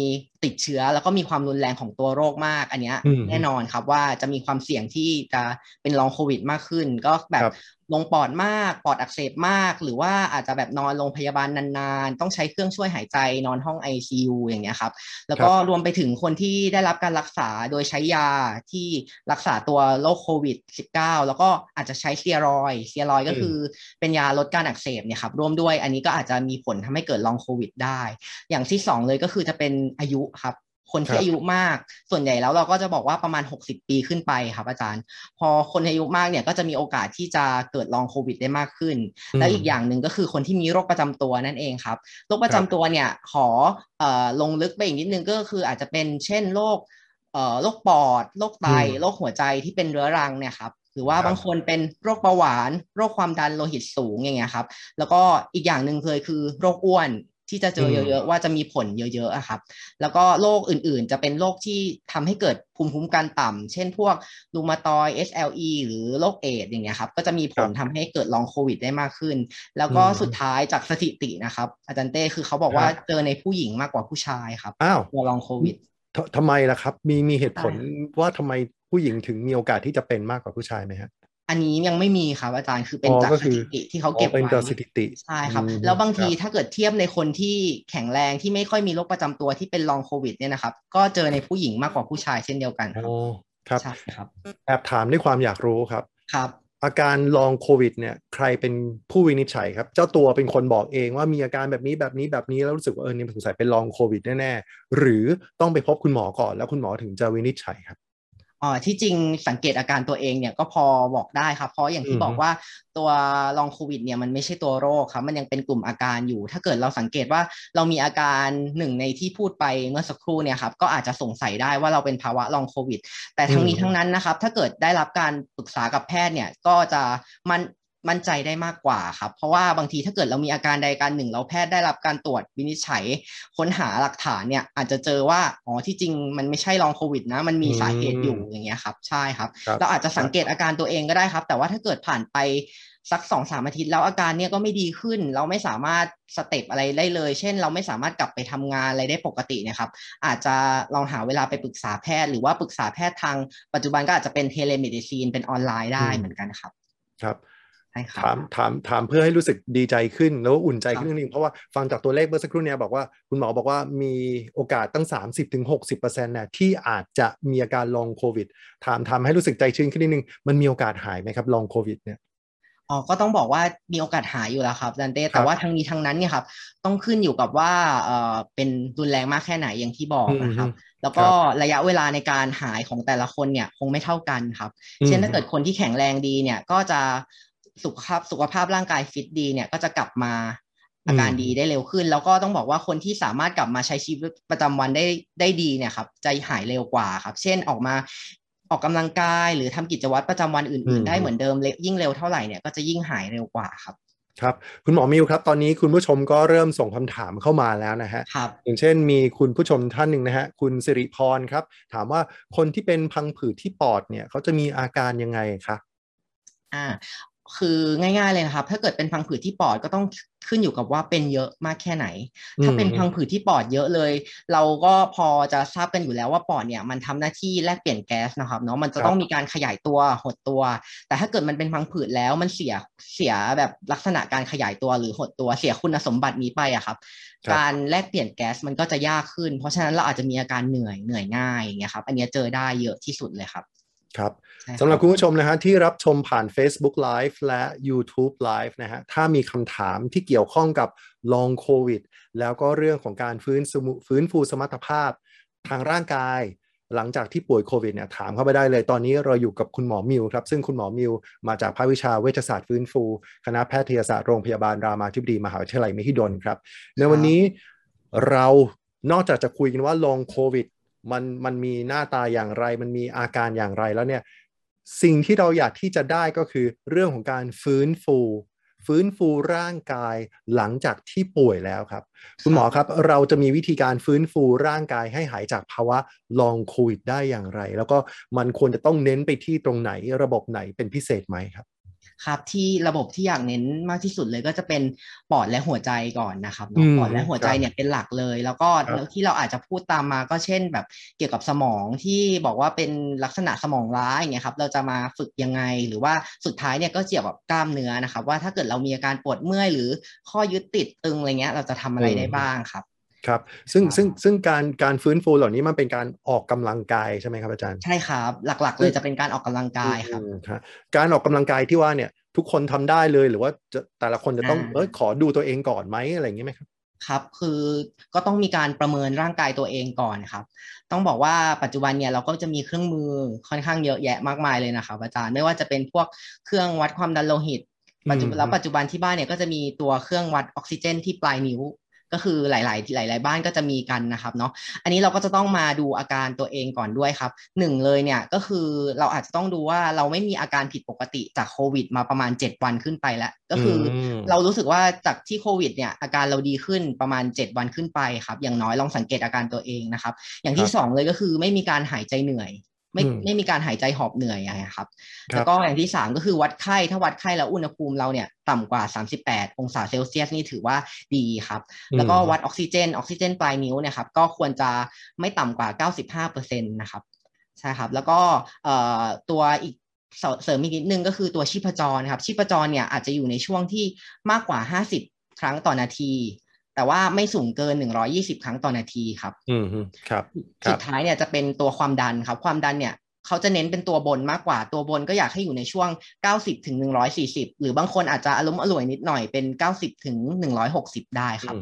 B: ติดเชื้อ แล้วก็มีความรุนแรงของตัวโรคมาก อันเนี้ย
A: อืม
B: แน่นอนครับว่าจะมีความเสี่ยงที่จะเป็นลองโควิดมากขึ้น ก็แบบ
A: ครับ
B: ลงปอดมาก ปอดอักเสบมาก หรือว่าอาจจะแบบนอนโรงพยาบาลนานๆ ต้องใช้เครื่องช่วยหายใจนอนห้อง ICU อย่างเงี้ยครับ แล้วก็รวมไปถึงคนที่ได้รับการรักษาโดยใช้ยาที่รักษาตัวโรคโควิด -19 แล้วก็อาจจะใช้สเตียรอยด์สเตียรอยด์ก็คือเป็นยาลดการอักเสบเนี่ยครับร่วมด้วยอันนี้ก็อาจจะมีผลทำให้เกิดลองโควิด ได้ อย่างที่สองเลยก็คือจะเป็นอายุครับ คน
A: ครั
B: ที่
A: บ
B: อายุมาก ส่วนใหญ่แล้วเราก็จะบอกว่าประมาณ 60 ปีขึ้นไปครับอาจารย์ พอคนอายุมากเนี่ยก็จะมีโอกาสที่จะเกิดลองโควิดได้มากขึ้น แล้วอีกอย่างหนึ่งก็คือคนที่มีโรคประจำตัวนั่นเองครับโรคประจำตัวเนี่ยขอเอ่อลงลึกไปอีกนิดนึงก็คืออาจจะเป็นเช่นโรคเอ่อโรคปอดโรคไต
A: อืม
B: โรคหัวใจที่เป็นเรื้อรังเนี่ยครับหรือว่า
A: ครับ
B: บางคนเป็นโรคเบาหวาน โรคความดันโลหิตสูงอย่างเงี้ยครับ แล้วก็อีกอย่างหนึ่งเลยคือโรคอ้วน ที่จะเจอ
A: ม
B: เยอะๆว่าจะมีผลเยอะๆอะครับ แล้วก็โรคอื่นๆ จะเป็นโรคที่ทำให้เกิดภูมิคุ้มกันต่ำเช่นพวกรูมาตอยด์ SLE หรือโรคเอดส์อย่างเงี้ยครับ ก็จะมีผลทำให้เกิดลองโควิดได้มากขึ้น แล้วก็
A: อืม
B: สุดท้ายจากสถิตินะครับ อาจารย์เต้คือเขาบอกว่า
A: ครับ
B: เจอในผู้หญิงมากกว่าผู้ชายครับ
A: อ้าว
B: ตัวลองโควิด
A: ททำไมล่ะครับ มีมีเหตุผล
B: ใช่
A: ว่าทำไมผู้หญิงถึงมีโอกาสที่จะเป็นมากกว่าผู้ชายไหมฮะ
B: อันนี้ยังไม่มีครับอาจารย์คือเป็น
A: อ๋อ
B: จาก
A: ก็
B: ส
A: คือ
B: ถิติที่เขา
A: อ๋อ
B: เก็บ
A: เป็น
B: ไว้
A: จากสถิติ
B: ใช่ครับ
A: อืม
B: แล้วบางที
A: ครับ
B: ถ้าเกิดเทียบในคนที่แข็งแรงที่ไม่ค่อยมีโรคประจำตัวที่เป็นลองโควิดเนี่ยนะครับ ก็เจอในผู้หญิงมากกว่าผู้ชายเช่นเดียวกันครับ
A: อ๋อครับ
B: ใช่ครับ
A: แอบถามด้วยความอยากรู้ครับ
B: ครับ
A: อาการลองโควิด เนี่ย ใครเป็นผู้วินิจฉัยครับ เจ้าตัวเป็นคนบอกเองว่ามีอาการแบบนี้แบบนี้แบบนี้แล้วรู้สึกว่าเออเนี่ยสงสัยเป็นลองโควิดแน่ๆหรือต้องไปพบคุณหมอก่อนแล้วคุณหมอถึงจะวินิจฉัยครับ
B: อ๋อที่จริงสังเกตอาการตัวเองเนี่ยก็พอบอกได้ครับ เพราะอย่างที่บอกว่าตัวลองโควิดเนี่ยมันไม่ใช่ตัวโรคครับ มันยังเป็นกลุ่มอาการอยู่ ถ้าเกิดเราสังเกตว่าเรามีอาการหนึ่งในที่พูดไปเมื่อสักครู่เนี่ยครับก็อาจจะสงสัยได้ว่าเราเป็นภาวะลองโควิด แต่ทั้งนี้ทั้งนั้นนะครับ ถ้าเกิดได้รับการปรึกษากับแพทย์เนี่ยก็จะมัน มั่นใจได้มากกว่าครับ เพราะว่าบางทีถ้าเกิดเรามีอาการใดอาการหนึ่ง เราแพทย์ได้รับการตรวจวินิจฉัย ค้นหาหลักฐานเนี่ยอาจจะเจอว่าอ๋อที่จริงมันไม่ใช่ long โควิดนะ มันมีสาเหตุอยู่อย่างเงี้ยครับใช่ครับ
A: ครับ
B: เราอาจจะสังเกตอาการตัวเองก็ได้ครับ แต่ว่าถ้าเกิดผ่านไปสักสองสามอาทิตย์แล้วอาการเนี่ยก็ไม่ดีขึ้น เราไม่สามารถ step อะไรได้เลย เช่น เราไม่สามารถกลับไปทำงานอะไรได้ปกติเนะครับ อาจจะลองหาเวลาไปปรึกษาแพทย์ หรือว่าปรึกษาแพทย์ทางปัจจุบันก็อาจจะเป็น telemedicine เป็นออนไลน์ได้
A: อืม
B: เหมือนกันครับ
A: ครับ
B: ใช่ครับ
A: ถามถามถามเพื่อให้รู้สึกดีใจขึ้นแล้วก็อุ่นใจ
B: ครับ
A: ขึ้นนิดนึงเพราะว่าฟังจากตัวเลขเมื่อสักครู่เนี้บอกว่าคุณหมอบอกว่ามีโอกาสตั้ง 30-60%เนี่ยที่อาจจะมีอาการลองโควิด ถามทำให้รู้สึกใจชื้นขึ้นนิดนึงมันมีโอกาสหายไหมครับลองโควิดเนี่ย
B: อ๋อก็ต้องบอกว่ามีโอกาสหายอยู่แล้วครับดันเต้
A: ครั
B: แต่
A: บ
B: ว่าทั้งนี้ทั้งนั้นเนี่ยครับต้องขึ้นอยู่กับว่าเอ่อเป็นรุนแรงมากแค่ไหนอย่างที่บอกนะครับแล้วก็ระยะเวลาในการหายของแต่ละคนเนี่ยคงไม่เท่ากันครับ เช่นถ้าเกิดคนที่แข็งแรงดีเนี่ยก็จะ สุขภาพสุขภาพร่างกายฟิตดีเนี่ยก็จะกลับมาอาการดีได้เร็วขึ้น แล้วก็ต้องบอกว่าคนที่สามารถกลับมาใช้ชีวิตประจำวันได้ได้ดีเนี่ยครับจะหายเร็วกว่าครับ เช่นออกมาออกกำลังกาย หรือทำกิจวัตรประจำวันอื่น ๆ ได้เหมือนเดิมเลยยิ่งเร็วเท่าไหร่เนี่ยก็จะยิ่งหายเร็วกว่าครับ
A: ครับคุณหมอมิวครับ ตอนนี้คุณผู้ชมก็เริ่มส่งคำถามเข้ามาแล้วนะฮะ
B: ครับ
A: อย่างเช่นมีคุณผู้ชมท่านหนึ่งนะฮะคุณสิริพรครับ ถามว่าคนที่เป็นพังผืดที่ปอดเนี่ยเขาจะมีอาการยังไงคะ
B: อ่า คือง่าย ๆเลยนะครับ ถ้าเกิดเป็นพังผืดที่ปอดก็ต้องขึ้นอยู่กับว่าเป็นเยอะมากแค่ไหน ถ้าเป็นพังผืดที่ปอดเยอะเลย เราก็พอจะทราบกันอยู่แล้วว่าปอดเนี่ยมันทำหน้าที่แลกเปลี่ยนแก๊สนะครับเนาะมันจะต้องมีการขยายตัวหดตัว แต่ถ้าเกิดมันเป็นพังผืดแล้วมันเสียเสียแบบลักษณะการขยายตัวหรือหดตัวเสียคุณสมบัตินี้ไปอะครับ
A: ครับ
B: การแลกเปลี่ยนแก๊สมันก็จะยากขึ้น เพราะฉะนั้นเราอาจจะมีอาการเหนื่อยเหนื่อยง่ายอย่างเงี้ยครับอันเนี้ยเจอได้เยอะที่สุดเลยครับ
A: ครับ
B: ใช่
A: สำหรับ
B: ค
A: คุณผู้ชมนะฮะที่รับชมผ่าน Facebook Live และ YouTube Live นะฮะถ้ามีคำถามที่เกี่ยวข้องกับลองโควิดแล้วก็เรื่องของการฟื้นสมุฟื้นฟูสมรรถภาพ ทางร่างกายหลังจากที่ป่วยโควิดเนี่ยถามเข้าไปได้เลย ตอนนี้เราอยู่กับคุณหมอมิวครับ ซึ่งคุณหมอมิวมาจากภาควิชาเวชศาสตร์ฟื้นฟู คณะแพทยศาสตร์โรงพยาบาลรามาธิบดีมหาวิทยาลัยมหิดลครับ ในวันนี้เรานอกจากจะคุยกันว่าลองโควิด มันมันมีหน้าตาอย่างไร มันมีอาการอย่างไรแล้วเนี่ยสิ่งที่เราอยากที่จะได้ก็คือเรื่องของการฟื้นฟู ฟื้นฟูร่างกายหลังจากที่ป่วยแล้วครับ คุณหมอครับเราจะมีวิธีการฟื้นฟูร่างกายให้หายจากภาวะลองโควิดได้อย่างไร แล้วก็มันควรจะต้องเน้นไปที่ตรงไหนระบบไหนเป็นพิเศษไหมครับ
B: ครับที่ระบบที่อยากเน้นมากที่สุดเลยก็จะเป็นปอดและหัวใจก่อนนะครับ
A: อื
B: เนาะ
A: ม
B: ปอดและหัวใจเนี่ยเป็นหลักเลย แล้วก็
A: ครับ
B: แล้วที่เราอาจจะพูดตามมาก็เช่นแบบเกี่ยวกับสมองที่บอกว่าเป็นลักษณะสมองล้าอย่างเงี้ยครับเราจะมาฝึกยังไงหรือว่าสุดท้ายเนี่ยก็เกี่ยวกับกล้ามเนื้อนะครับ ว่าถ้าเกิดเรามีอาการปวดเมื่อยหรือข้อยึดติดตึงอะไรเงี้ยเราจะทำอะไรได้บ้างครับ
A: ครับซึ่ง
B: ครับ
A: ซึ่งซึ่งการการฟื้นฟูเหล่านี้มันเป็นการออกกำลังกายใช่ไหมครับอาจารย์
B: ใช่ครับ หลักๆ เลยจะเป็นการออกกำลังกายครับ
A: อืมครับการออกกำลังกายที่ว่าเนี่ยทุกคนทำได้เลยหรือว่าจะแต่ละคนจะต้อง
B: อ่า
A: เอยขอดูตัวเองก่อนไหมอะไรอย่างนี้ไหมครับ
B: ครับคือก็ต้องมีการประเมินร่างกายตัวเองก่อนครับ ต้องบอกว่าปัจจุบันเนี่ยเราก็จะมีเครื่องมือค่อนข้างเยอะแยะมากมายเลยนะครับอาจารย์ไม่ว่าจะเป็นพวกเครื่องวัดความดันโลหิตปัจจุบันแล้วปัจจุบันที่บ้านเนี่ยก็จะมีตัวเครื่องวัดออกซิเจนที่ปลายนิ้ว ก็คือหลาย ๆ หลาย ๆ บ้านก็จะมีกันนะครับเนาะอันนี้เราก็จะต้องมาดูอาการตัวเองก่อนด้วยครับหนึ่งเลยเนี่ยก็คือเราอาจจะต้องดูว่าเราไม่มีอาการผิดปกติจากโควิด มาประมาณ 7 วันขึ้นไปแล้ว ก็คือเรารู้สึกว่าจากที่โควิดเนี่ยอาการเราดีขึ้นประมาณ 7 วันขึ้นไปครับอย่างน้อยลองสังเกตอาการตัวเองนะครับอย่างที่ 2 เลยก็คือไม่มีการหายใจเหนื่อย ไม่ไม่มีการหายใจหอบเหนื่อยอะไรครับ แล้วก็อย่างที่สามก็คือวัดไข้ ถ้าวัดไข้แล้วอุณหภูมิเราเนี่ยต่ำกว่า 38 องศาเซลเซียสนี่ถือว่าดีครับ แล้วก็วัดออกซิเจน ออกซิเจนปลายนิ้วเนี่ยครับก็ควรจะไม่ต่ำกว่า 95%นะครับใช่ครับ แล้วก็ตัวอีกเสริมอีกนิดนึงก็คือตัวชีพจรครับ ชีพจรเนี่ยอาจจะอยู่ในช่วงที่มากกว่า 50 ครั้งต่อนาที แต่ว่าไม่สูงเกิน 120 ครั้งต่อนาทีครับ
A: อืมครับ
B: สุดท้ายเนี่ยจะเป็นตัวความดันครับ ความดันเนี่ยเขาจะเน้นเป็นตัวบนมากกว่าตัวบนก็อยากให้อยู่ในช่วง 90ถึง140 หรือบางคนอาจจะอารมณ์อร่วยนิดหน่อยเป็น 90ถึง160 ได้ครับ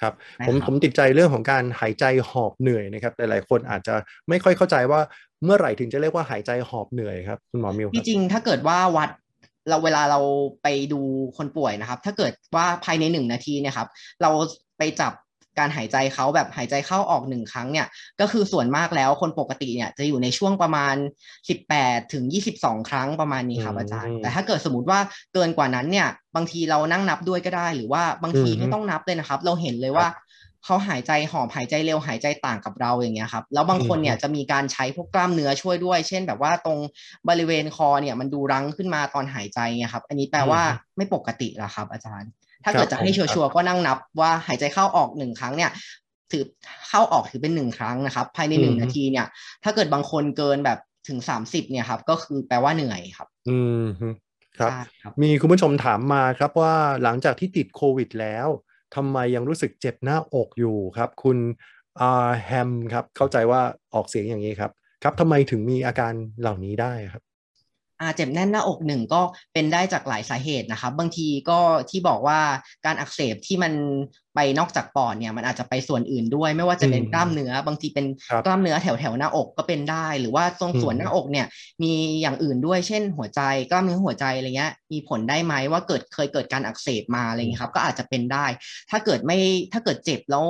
A: ครับผมผมติดใจเรื่องของการหายใจหอบเหนื่อยนะครับ หลายๆคนอาจจะไม่ค่อยเข้าใจว่าเมื่อไหร่ถึงจะเรียกว่าหายใจหอบเหนื่อยครับ คุณหมอมิว
B: ที่จริงถ้าเกิดว่าวัด เราเวลาเราไปดูคนป่วยนะครับ ถ้าเกิดว่าภายในหนึ่งนาทีเนี่ยครับ เราไปจับการหายใจเขาแบบหายใจเข้าออกหนึ่งครั้งเนี่ย ก็คือส่วนมากแล้วคนปกติเนี่ยจะอยู่ในช่วงประมาณ 18ถึง22 ครั้งประมาณนี้ครับอาจารย์ แต่ถ้าเกิดสมมติว่าเกินกว่านั้นเนี่ย บางทีเรานั่งนับด้วยก็ได้ หรือว่าบางทีไม่ต้องนับเลยนะครับ เราเห็นเลยว่า เขาหายใจหอบหายใจเร็วหายใจต่างกับเราอย่างเงี้ยครับแล้วบางคนเนี่ยจะมีการใช้พวกกล้ามเนื้อช่วยด้วย เช่น แบบว่าตรงบริเวณคอเนี่ยมันดูรั้งขึ้นมาตอนหายใจเนี่ยครับอันนี้แปลว่าไม่ปกติละครับ อาจารย์ ถ้าเกิดจะให้ชัวร์ก็นั่งนับว่าหายใจเข้าออกหนึ่งครั้งเนี่ยถือเข้าออกถือเป็นหนึ่งครั้งนะครับภายในหนึ่งนาทีเนี่ย ถ้าเกิดบางคนเกินแบบถึงสามสิบเนี่ยครับก็คือแปลว่าเหนื่อยครับ
A: อืมครับ มีคุณผู้ชมถามมาครับว่าหลังจากที่ติดโควิดแล้ว ทำไมยังรู้สึกเจ็บหน้าอกอยู่ครับ คุณอาแฮมครับ เข้าใจว่าออกเสียงอย่างนี้ครับ ครับทำไมถึงมีอาการเหล่านี้ได้ครับ
B: อาเจ็บแน่นหน้าอกหนึ่งก็เป็นได้จากหลายสาเหตุนะครับ บางทีก็ที่บอกว่าการอักเสบที่มันไปนอกจากปอดเนี่ยมันอาจจะไปส่วนอื่นด้วย ไม่ว่าจะเป็นกล้ามเนื้อ บางทีเป็นกล้ามเนื้อแถวแถวหน้าอกก็เป็นได้ หรือว่าตรงส่วนหน้าอกเนี่ยมีอย่างอื่นด้วย เช่น หัวใจกล้ามเนื้อหัวใจอะไรเงี้ยมีผลได้ไหมว่าเกิดเคยเกิดการอักเสบมาอะไรเงี้ยครับ ก็อาจจะเป็นได้ ถ้าเกิดไม่ถ้าเกิดเจ็บแล้ว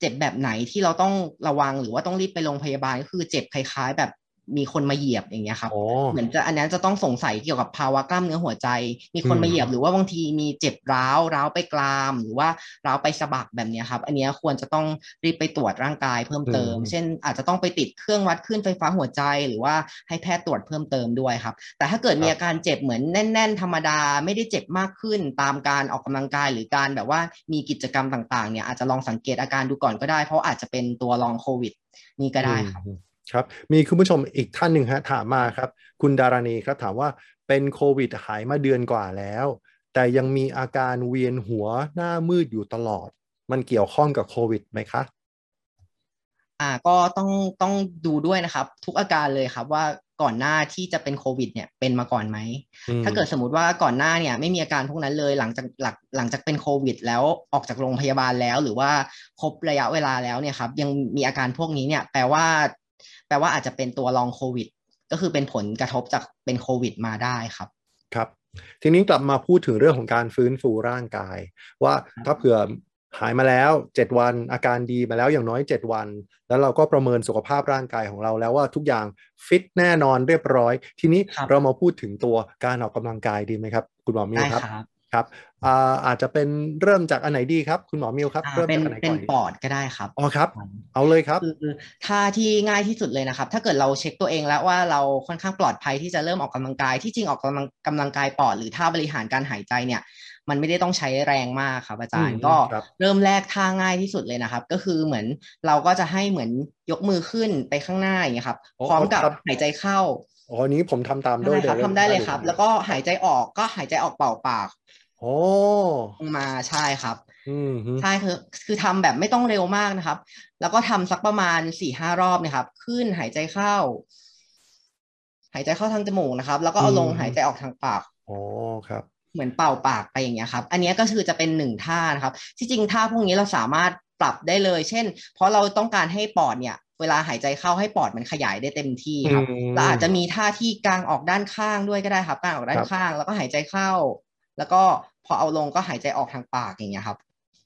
B: เจ็บแบบไหนที่เราต้องระวังหรือว่าต้องรีบไปโรงพยาบาลก็คือเจ็บคล้าย ๆ แบบ มีคนมาเหยียบอย่างเงี้ยครับเหมือนจะอันนั้นจะต้องสงสัยเกี่ยวกับภาวะกล้ามเนื้อหัวใจ มีคนมาเหยียบหรือว่าบางทีมีเจ็บร้าวร้าวไปกราม หรือว่าร้าวไปสะบักแบบนี้ครับ อันนี้ควรจะต้องรีบไปตรวจร่างกายเพิ่มเติม เช่น อาจจะต้องไปติดเครื่องวัดคลื่นไฟฟ้าหัวใจ หรือว่าให้แพทย์ตรวจเพิ่มเติมด้วยครับ แต่ถ้าเกิดมีอาการเจ็บเหมือนแน่น ๆ ธรรมดาไม่ได้เจ็บมากขึ้น ตามการออกกำลังกายหรือการแบบว่ามีกิจกรรมต่างๆเนี่ยอาจจะลองสังเกตอาการดูก่อนก็ได้ เพราะอาจจะเป็นตัวลองโควิดนี่ก็ได้ครับ
A: ครับมีคุณผู้ชมอีกท่านหนึ่งฮะถามมาครับ คุณดารณีครับถามว่าเป็นโควิดหายมาเดือนกว่าแล้ว แต่ยังมีอาการเวียนหัวหน้ามืดอยู่ตลอด มันเกี่ยวข้องกับโควิดไหมคะ
B: อ่าก็ต้องต้องดูด้วยนะครับ ทุกอาการเลยครับว่าก่อนหน้าที่จะเป็นโควิดเนี่ยเป็นมาก่อนไหม ถ้าเกิดสมมติว่าก่อนหน้าเนี่ยไม่มีอาการพวกนั้นเลยหลังจากหลักหลังจากเป็นโควิด แล้วออกจากโรงพยาบาลแล้ว หรือว่าครบระยะเวลาแล้วเนี่ยครับยังมีอาการพวกนี้เนี่ยแปลว่า แปลว่าอาจจะเป็นตัวลองโควิด ก็คือเป็นผลกระทบจากเป็นโควิดมาได้ครับ
A: ครับทีนี้กลับมาพูดถึงเรื่องของการฟื้นฟูร่างกาย ว่าถ้าเผื่อหายมาแล้ว 7 วันอาการดีมาแล้วอย่างน้อย 7 วัน แล้วเราก็ประเมินสุขภาพร่างกายของเราแล้วว่าทุกอย่างฟิตแน่นอนเรียบร้อย ทีนี้เรามาพูดถึงตัวการออกกำลังกายดีไหมครับ คุณหมอมิวครับ ครับอาจจะเป็นเริ่มจากอันไหนดีครับ คุณหมอมิวครับ
B: เริ่มจากอันไหนก่อนเป็นปอดก็ได้ครับ
A: อ๋อครับ เอาเลยครับ
B: คือท่าที่ง่ายที่สุดเลยนะครับ ถ้าเกิดเราเช็คตัวเองแล้วว่าเราค่อนข้างปลอดภัยที่จะเริ่มออกกำลังกายที่จริงออกกำลังกำลังกายปอดหรือท่าบริหารการหายใจเนี่ย มันไม่ได้ต้องใช้แรงมากครับอาจารย์ก็เริ่มแรกท่าง่ายที่สุดเลยนะครับ ก็คือเหมือนเราก็จะให้เหมือนยกมือขึ้นไปข้างหน้าอย่างนี้ครับพร้อมกับหายใจเข้า
A: อ๋อนี้ผมทำตามด้วย
B: เลยทำได้เลยครับ แล้วก็หายใจออกก็หายใจออกเป่าปาก
A: โอ้
B: มาใช่ครับใช่คือคือทำแบบไม่ต้องเร็วมากนะครับ แล้วก็ทำสักประมาณสี่ห้ารอบนะครับ ขึ้นหายใจเข้า หายใจเข้าทางจมูกนะครับ แล้วก็เอาลงหายใจออกทางปาก
A: อ๋อครับ
B: เหมือนเป่าปากไปอย่างเงี้ยครับ อันนี้ก็คือจะเป็นหนึ่งท่านะครับ ที่จริงท่าพวกนี้เราสามารถปรับได้เลย เช่น เพราะเราต้องการให้ปอดเนี่ย เวลาหายใจเข้าให้ปอดมันขยายได้เต็มที่ครับเราอาจจะมีท่าที่กางออกด้านข้างด้วยก็ได้ครับกางออกด้านข้าง แล้วก็หายใจเข้า แล้วก็พอเอาลงก็หายใจออกทางปากอย่างเงี้ยครับ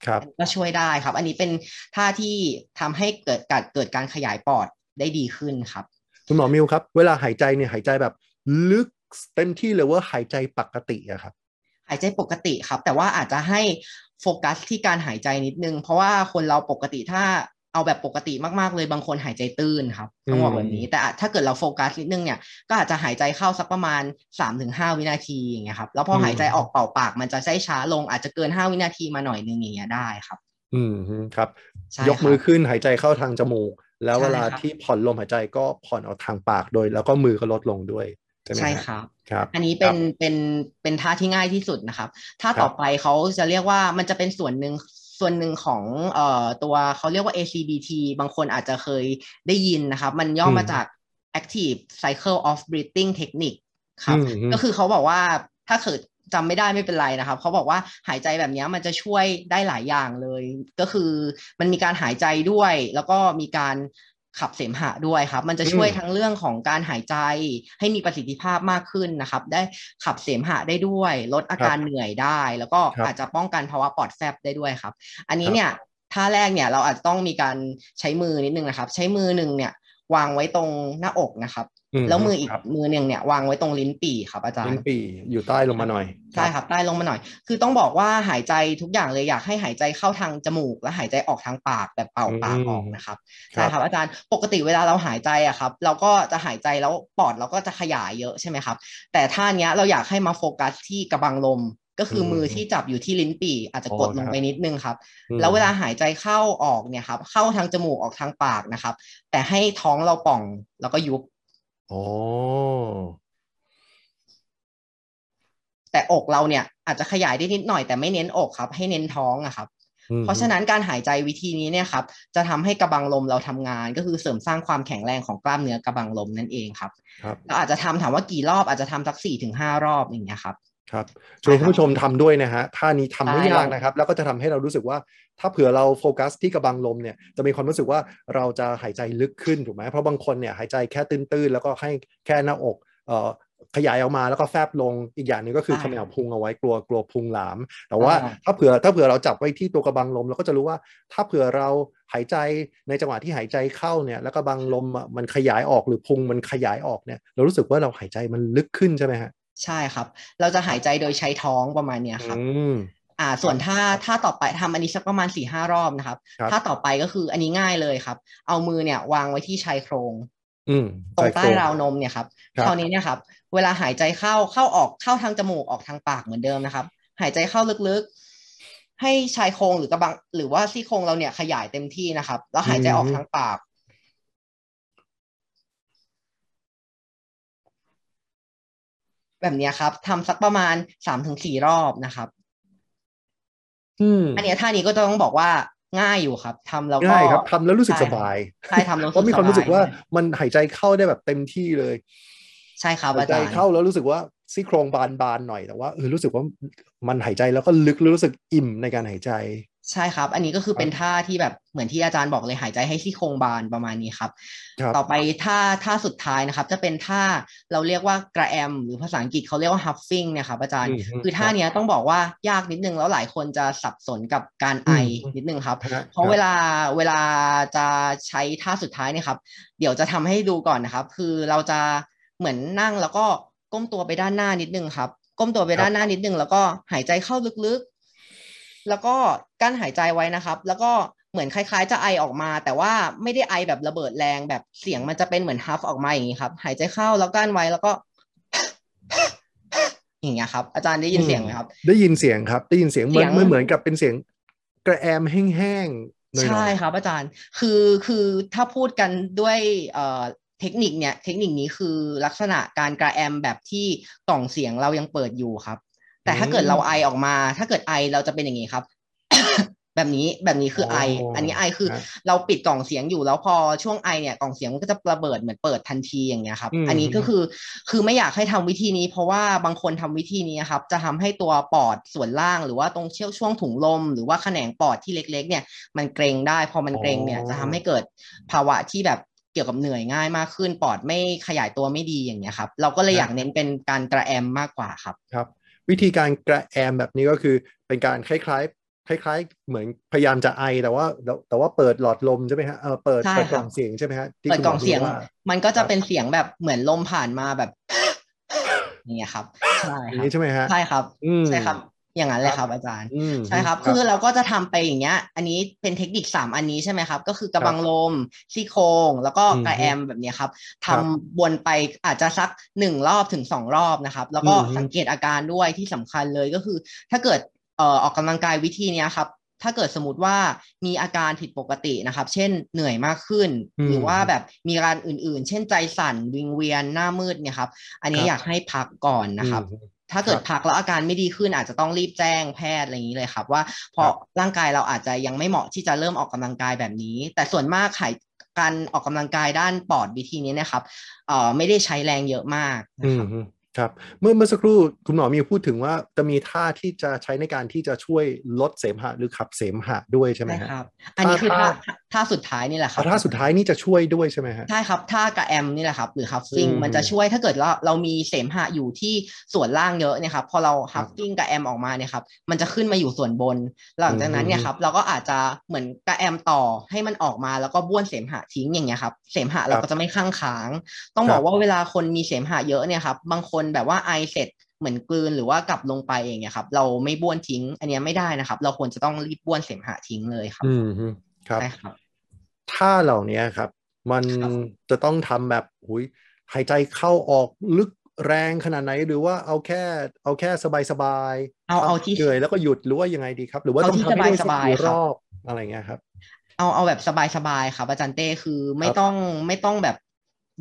A: ครับ
B: ก็ช่วยได้ครับ อันนี้เป็นท่าที่ทำให้เกิดการเกิดการขยายปอดได้ดีขึ้นครับ
A: คุณหมอมิวครับ เวลาหายใจเนี่ยหายใจแบบลึกเต็มที่เลยว่าหายใจปกติอะครับ
B: หายใจปกติครับ แต่ว่าอาจจะให้โฟกัสที่การหายใจนิดนึง เพราะว่าคนเราปกติถ้า เอาแบบปกติมากๆเลยบางคนหายใจตื้นครับต้องบอกแบบนี้ แต่ถ้าเกิดเราโฟกัสนิดนึงเนี่ยก็อาจจะหายใจเข้าสักประมาณ 3-5 วินาทีอย่างเงี้ยครับแล้วพอหายใจออกเป่าปากมันจะใช้ช้าลงอาจจะเกิน 5 วินาทีมาหน่อยนึงอย่างเงี้ยได้ครับ
A: อืมครับ ยกมือขึ้นหายใจเข้าทางจมูก แล้วเวลาที่ผ่อนลมหายใจก็ผ่อนออกทางปากโดย แล้วก็มือก็ลดลงด้วยใช่ไหม
B: ใช่ครับ
A: ครับ
B: อันนี้เป็นเป็นเป็นท่าที่ง่ายที่สุดนะครับท่าต่อไปเขาจะเรียกว่ามันจะเป็นส่วนหนึ่ง ส่วนหนึ่งของเอ่อตัวเขาเรียกว่า ACBT บางคนอาจจะเคยได้ยินนะครับ มันย่อมาจาก Active Cycle of Breathing Technique ครับ ก็คือเขาบอกว่าถ้าเกิดจำไม่ได้ไม่เป็นไรนะครับ เขาบอกว่าหายใจแบบนี้มันจะช่วยได้หลายอย่างเลย ก็คือมันมีการหายใจด้วย แล้วก็มีการ ขับเสมหะด้วยครับ มันจะช่วยทั้งเรื่องของการหายใจให้มีประสิทธิภาพมากขึ้นนะครับ ได้ขับเสมหะได้ด้วย ลดอาการเหนื่อยได้ แล้วก็อาจจะป้องกันภาวะปอดแฟบได้ด้วยครับ อันนี้เนี่ยท่าแรกเนี่ยเราอาจจะต้องมีการใช้มือนิดนึงนะครับ ใช้มือหนึ่งเนี่ยวางไว้ตรงหน้าอกนะครับ แล้วมืออีกมือหนึ่งเนี่ยวางไว้ตรงลิ้นปี่ครับอาจารย์
A: ลิ้นปี่อยู่ใต้ลงมาหน่อย
B: ใช่ครับใต้ลงมาหน่อย คือต้องบอกว่าหายใจทุกอย่างเลยอยากให้หายใจเข้าทางจมูก และหายใจออกทางปากแบบเป่าปากออกนะครับใช่ครับอาจารย์ปกติเวลาเราหายใจอะครับ เราก็จะหายใจแล้วปอดเราก็จะขยายเยอะใช่ไหมครับ แต่ท่านี้เราอยากให้มาโฟกัสที่กระบังลมก็คือมือที่จับอยู่ที่ลิ้นปี่อาจจะกดลงไปนิดนึงครับ แล้วเวลาหายใจเข้าออกเนี่ยครับเข้าทางจมูกออกทางปากนะครับ แต่ให้ท้องเราป่องแล้วก็ยุบ
A: โอ้
B: แต่อกเราเนี่ยอาจจะขยายได้นิดหน่อยแต่ไม่เน้นอกครับ ให้เน้นท้องอะครับ เพราะฉะนั้นการหายใจวิธีนี้เนี่ยครับ จะทำให้กระบังลมเราทำงาน ก็คือเสริมสร้างความแข็งแรงของกล้ามเนื้อกระบังลมนั่นเองครับ
A: ครับ
B: เราอาจจะทำถามว่ากี่รอบอาจจะทำสักสี่ถึงห้ารอบอย่างเงี้ยครับ
A: ครับชวนคุณผู้ชมทำด้วยนะฮะท่านี้ทำไม่ยากนะครับ แล้วก็จะทำให้เรารู้สึกว่า ถ้าเผื่อเราโฟกัสที่กระบังลมเนี่ยจะมีความรู้สึกว่าเราจะหายใจลึกขึ้นถูกไหมเพราะบางคนเนี่ยหายใจแค่ตื้นๆแล้วก็ให้แค่หน้าอกเอ่อขยายออกมาแล้วก็แฟบลงอีกอย่างหนึงก็คือ
B: ใช่
A: เขมวพุงเอาไว้กลัวกลัวพุงหลาม แต่ว่าถ้าเผื่อถ้าเผื่อเราจับไว้ที่ตัวกระบังลมเราก็จะรู้ว่า ถ้าเผื่อเราหายใจในจังหวะที่หายใจเข้าเนี่ย แล้วกระบังลมอะมันขยายออกหรือพุงมันขยายออกเนี่ย เรารู้สึกว่าเราหายใจมันลึกขึ้นใช่ไหมฮะ
B: ใช่ครับ เราจะหายใจโดยใช้ท้องประมาณเนี้ยครับ
A: อืม
B: อ่า ส่วนถ้าถ้าต่อไปทำอันนี้สักประมาณสี่ห้ารอบนะครับ
A: ครับ
B: ถ้าต่อไปก็คืออันนี้ง่ายเลยครับ เอามือเนี่ยวางไว้ที่ชายโครง
A: อืม
B: ตรงใต้
A: โค
B: ราวนมเนี่ยครับ
A: ครับ
B: คราวนี้เนี่ยครับ เวลาหายใจเข้าเข้าออกเข้าทางจมูกออกทางปากเหมือนเดิมนะครับ หายใจเข้าลึกๆ ให้ชายโครงหรือกระบัง หรือว่าซี่โครงเราเนี่ยขยายเต็มที่นะครับ แล้วหายใจออกทางปาก แบบเนี้ยครับทำสักประมาณสามถึงสี่รอบนะครับ
A: อืม
B: อันเนี้ยท่านี้ก็ต้องบอกว่าง่ายอยู่ครับทำแล้วก็
A: ง่ายครับทำแล้วรู้สึก
B: ใช่
A: สบาย
B: ใช่ทำแล้ว
A: เพราะมีความรู้สึกว่า
B: สบย
A: มันหายใจเข้าได้แบบเต็มที่เลย
B: ใช่ครับ
A: หาย
B: อา
A: ใจ
B: จารย์
A: เข้าแล้วรู้สึกว่าซี่โครงบานบานๆหน่อยแต่ว่าเออรู้สึกว่ามันหายใจแล้วก็ลึกแล้วรู้สึกอิ่มในการหายใจ
B: ใช่ครับ อันนี้ก็คือ
A: ครับ
B: เป็นท่าที่แบบเหมือนที่อาจารย์บอกเลยหายใจให้ซี่โครงบานประมาณนี้ครับ
A: ครับ
B: ต่อไปท่าท่าสุดท้ายนะครับ จะเป็นท่าเราเรียกว่ากระแอม หรือภาษาอังกฤษเขาเรียกว่า huffing เนะครับอาจารย์
A: อืมฮึ
B: คือท่า
A: รับ
B: เนี้ยต้องบอกว่ายากนิดนึงแล้วหลายคนจะสับสนกับการไอ
A: อืม
B: นิดนึงครับ
A: ฮะ
B: เพราะ
A: คบ
B: เวลาเวลาจะใช้ท่าสุดท้ายเนี่ยครับ เดี๋ยวจะทำให้ดูก่อนนะครับ คือเราจะเหมือนนั่งแล้วก็ก้มตัวไปด้านหน้านิดนึงครับ ก้มตัวไปด้านหน้านิดนึงแล้วก็หายใจเข้าลึกๆ แล้วก็ กั้นหายใจไว้นะครับ แล้วก็เหมือนคล้ายๆ จะไอออกมา แต่ว่าไม่ได้ไอแบบระเบิดแรงแบบเสียงมันจะเป็นเหมือนฮัฟออกมาอย่างนี้ครับหายใจเข้าแล้วกั้นไว้แล้วก็ อย่างเงี้ยครับ อาจารย์ได้ยินเสียงไหมครับ
A: ได้ยินเสียงครับได้ยินเสียงเหมือน
B: เสียง
A: เหมือนกับเป็นเสียงกระแอมแห้งๆหน่อยๆ
B: ใช่ครับอาจารย์คือคือถ้าพูดกันด้วยเอ่อเทคนิคเนี่ยเทคนิคนี้คือลักษณะการกระแอมแบบที่กล่องเสียงเรายังเปิดอยู่ครับ แต่ถ้าเกิดเราไอออกมา ถ้าเกิดไอเราจะเป็นอย่างนี้ครับ แบบนี้แบบนี้คือไอ
A: อ๋ออั
B: อันนี้ไอคือ
A: ครับ
B: เราปิดกล่องเสียงอยู่แล้วพอช่วงไอเนี่ยกล่องเสียงมันก็จะระเบิดเหมือนเปิดทันทีอย่างเงี้ยครับ
A: อืม
B: อันนี้ก็คือคือไม่อยากให้ทำวิธีนี้ เพราะว่าบางคนทำวิธีนี้ครับ จะทำให้ตัวปอดส่วนล่าง หรือว่าตรงเชี่ยวช่วงถุงลม หรือว่าแขนงปอดที่เล็ก ๆ เนี่ย มันเกรงได้ พอมันเกรงเนี่ยจะทำให้เกิดภาวะที่แบบเกี่ยวกับเหนื่อยง่ายมากขึ้นปอดไม่ขยายตัวไม่ดีอย่างเงี้ยครับ เราก็เลยอยากเน้นเป็นการกระแอมมากกว่าครับ
A: ครับ วิธีการกระแอมแบบนี้ก็คือเป็นการคล้ายๆ คล้ายๆ เหมือนพยายามจะไอแต่ว่า แต่แต่ว่าเปิดหลอดลมใช่ไหมฮะเออเปิด
B: ใช่
A: เปิด
B: ครับ
A: กล่องเสียงใช่ไหมฮะที่
B: เปิด
A: คุณห
B: ก
A: ม
B: ล่องเสียง
A: ว่า
B: มันก็
A: ครั
B: จะ
A: บ
B: เป็นเสียงแบบเหมือนลมผ่านมาแบบอย่างเงี้ยครับใช่
A: อย่าง
B: ครับ
A: นี้ใช่ไหมฮะ
B: ใช่ครับ
A: อืม
B: ใช่ครับ อย่างนั้นเลยครับ อาจารย์
A: อืม
B: ใช่ครับ คือเราก็จะทำไปอย่างเงี้ย อันนี้เป็นเทคนิคสามอันนี้ใช่ไหมครับ ก็คือกระบังลมซี่โครงแล้วก็
A: อืม
B: กระแอมแบบเนี้ยครับ
A: ครั
B: ทำ
A: บ
B: วนไปอาจจะสักหนึ่งรอบถึงสองรอบนะครับ แล้วก็
A: อืม
B: สังเกตอาการด้วยที่สำคัญเลยก็คือ ถ้าเกิดเอ่อออกกำลังกายวิธีเนี้ยครับ ถ้าเกิดสมมติว่ามีอาการผิดปกตินะครับ เช่นเหนื่อยมากขึ้น
A: อืม
B: หรือว่าแบบมีอาการอื่นๆ เช่นใจสั่นวิงเวียนหน้ามืดเนี่ยครับ อันนี้
A: ครับ
B: อยากให้พักก่อนนะครับ
A: อืม
B: ถ้าเกิด
A: ครับ
B: พักแล้วอาการไม่ดีขึ้นอาจจะต้องรีบแจ้งแพทย์อะไรอย่างนี้เลยครับ ว่าเพราะร่างกายเราอาจจะยังไม่เหมาะที่จะเริ่มออกกำลังกายแบบนี้ แต่ส่วนมากไขการออกกำลังกายด้านปอดวิธีนี้นะครับเอ่อไม่ได้ใช้แรงเยอะมากนะ
A: อื
B: ค
A: ม
B: รับ
A: ฮึ ครับเมื่อเมื่อสักครู่คุณหมอมีพูดถึงว่าจะมีท่าที่จะใช้ในการที่จะช่วยลดเสมหะหรือขับเสมหะด้วยใช่ไหม
B: ใช่
A: ฮะ
B: ครับอันนี้คือ
A: ท่า
B: ท่าท่าสุดท้ายนี่แหละครั
A: เอาท่าสุดท่านี้จะช่วยด้วยใช่ไหมฮะ
B: ใช่ครับท่ากระแอมนี่แหละครับหรือ huffing
A: อืม
B: มันจะช่วยถ้าเกิดเราเรามีเสมหะอยู่ที่ส่วนล่างเยอะเนี่ยครับพอเรา
A: ครับ
B: huffing กระแอมออกมาเนี่ยครับมันจะขึ้นมาอยู่ส่วนบน หลังจากนั้นเนี่ย
A: อืม
B: ครับเราก็อาจจะเหมือนกระแอมต่อให้มันออกมาแล้วก็บ้วนเสมหะทิ้งอย่างเงี้ยครับเสมหะเรา
A: ครับ
B: ก็จะไม่ข้างค้าง ต้อง
A: ครับ
B: บอกว่าเวลาคนมีเสมหะเยอะเนี่ยครับบางคนแบบว่าไอเสร็จเหมือนกลืนหรือว่ากลับลงไปอย่างเงี้ยครับ เราไม่บ้วนทิ้ง อันเนี้ยไม่ได้นะครับ เราควรจะต้องรีบบ้วนเสมหะทิ้งเลยครับ
A: อืมฮึครับ
B: ใช่ครับ
A: ท่าเหล่านี้ครับ มัน
B: ครับ
A: จะต้องทำแบบหุยหายใจเข้าออกลึกแรงขนาดไหนหรือว่าเอาแค่เอาแค่สบายสบายๆ
B: เอาเอาที่
A: เหนื่อยแล้วก็หยุดหรือว่ายังไงดีครับ หรือว่า
B: เอา
A: ต้อง
B: ที่
A: ทำให้ได้
B: ส
A: สัก
B: บายๆ
A: กี่
B: ครั
A: ร
B: บ
A: อบอะไรเงี้ยครับ
B: เอาเอาแบบสบายๆครับอาจารย์เต้คือไม่
A: ครับ
B: ต้องไม่ต้องแบบ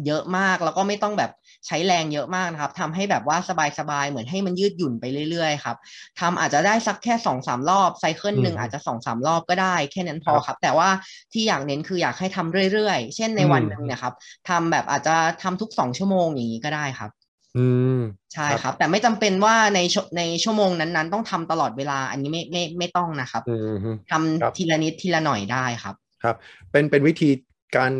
B: เยอะมากแล้วก็ไม่ต้องแบบ ใช้แรงเยอะมากนะครับทำให้แบบว่าสบายๆ เหมือนให้มันยืดหยุ่นไปเรื่อยๆครับทำอาจจะได้สักแค่สองสามรอบไซเคิลหนึ่ง
A: อืม
B: อาจจะสองสามรอบก็ได้แค่นั้นพอ
A: ครับ
B: ครับ แต่ว่าที่อยากเน้นคืออยากให้ทำเรื่อยๆ เช่นใน
A: อืม
B: วันหนึ่งเนี่ยครับทำแบบอาจจะทำทุกสองชั่วโมงอย่างนี้ก็ได้ครับ
A: อืม
B: ใช่
A: ครับ
B: ครับแต่ไม่จำเป็นว่าในชั่วในชั่วโมงนั้นๆ ต้องทำตลอดเวลา อันนี้ไม่ไม่ไม่ต้องนะครับ
A: อืมฮึ
B: ทำ
A: ครับ
B: ทีละนิดทีละหน่อยได้ครับ
A: ครับ เป็นเป็นวิธีการ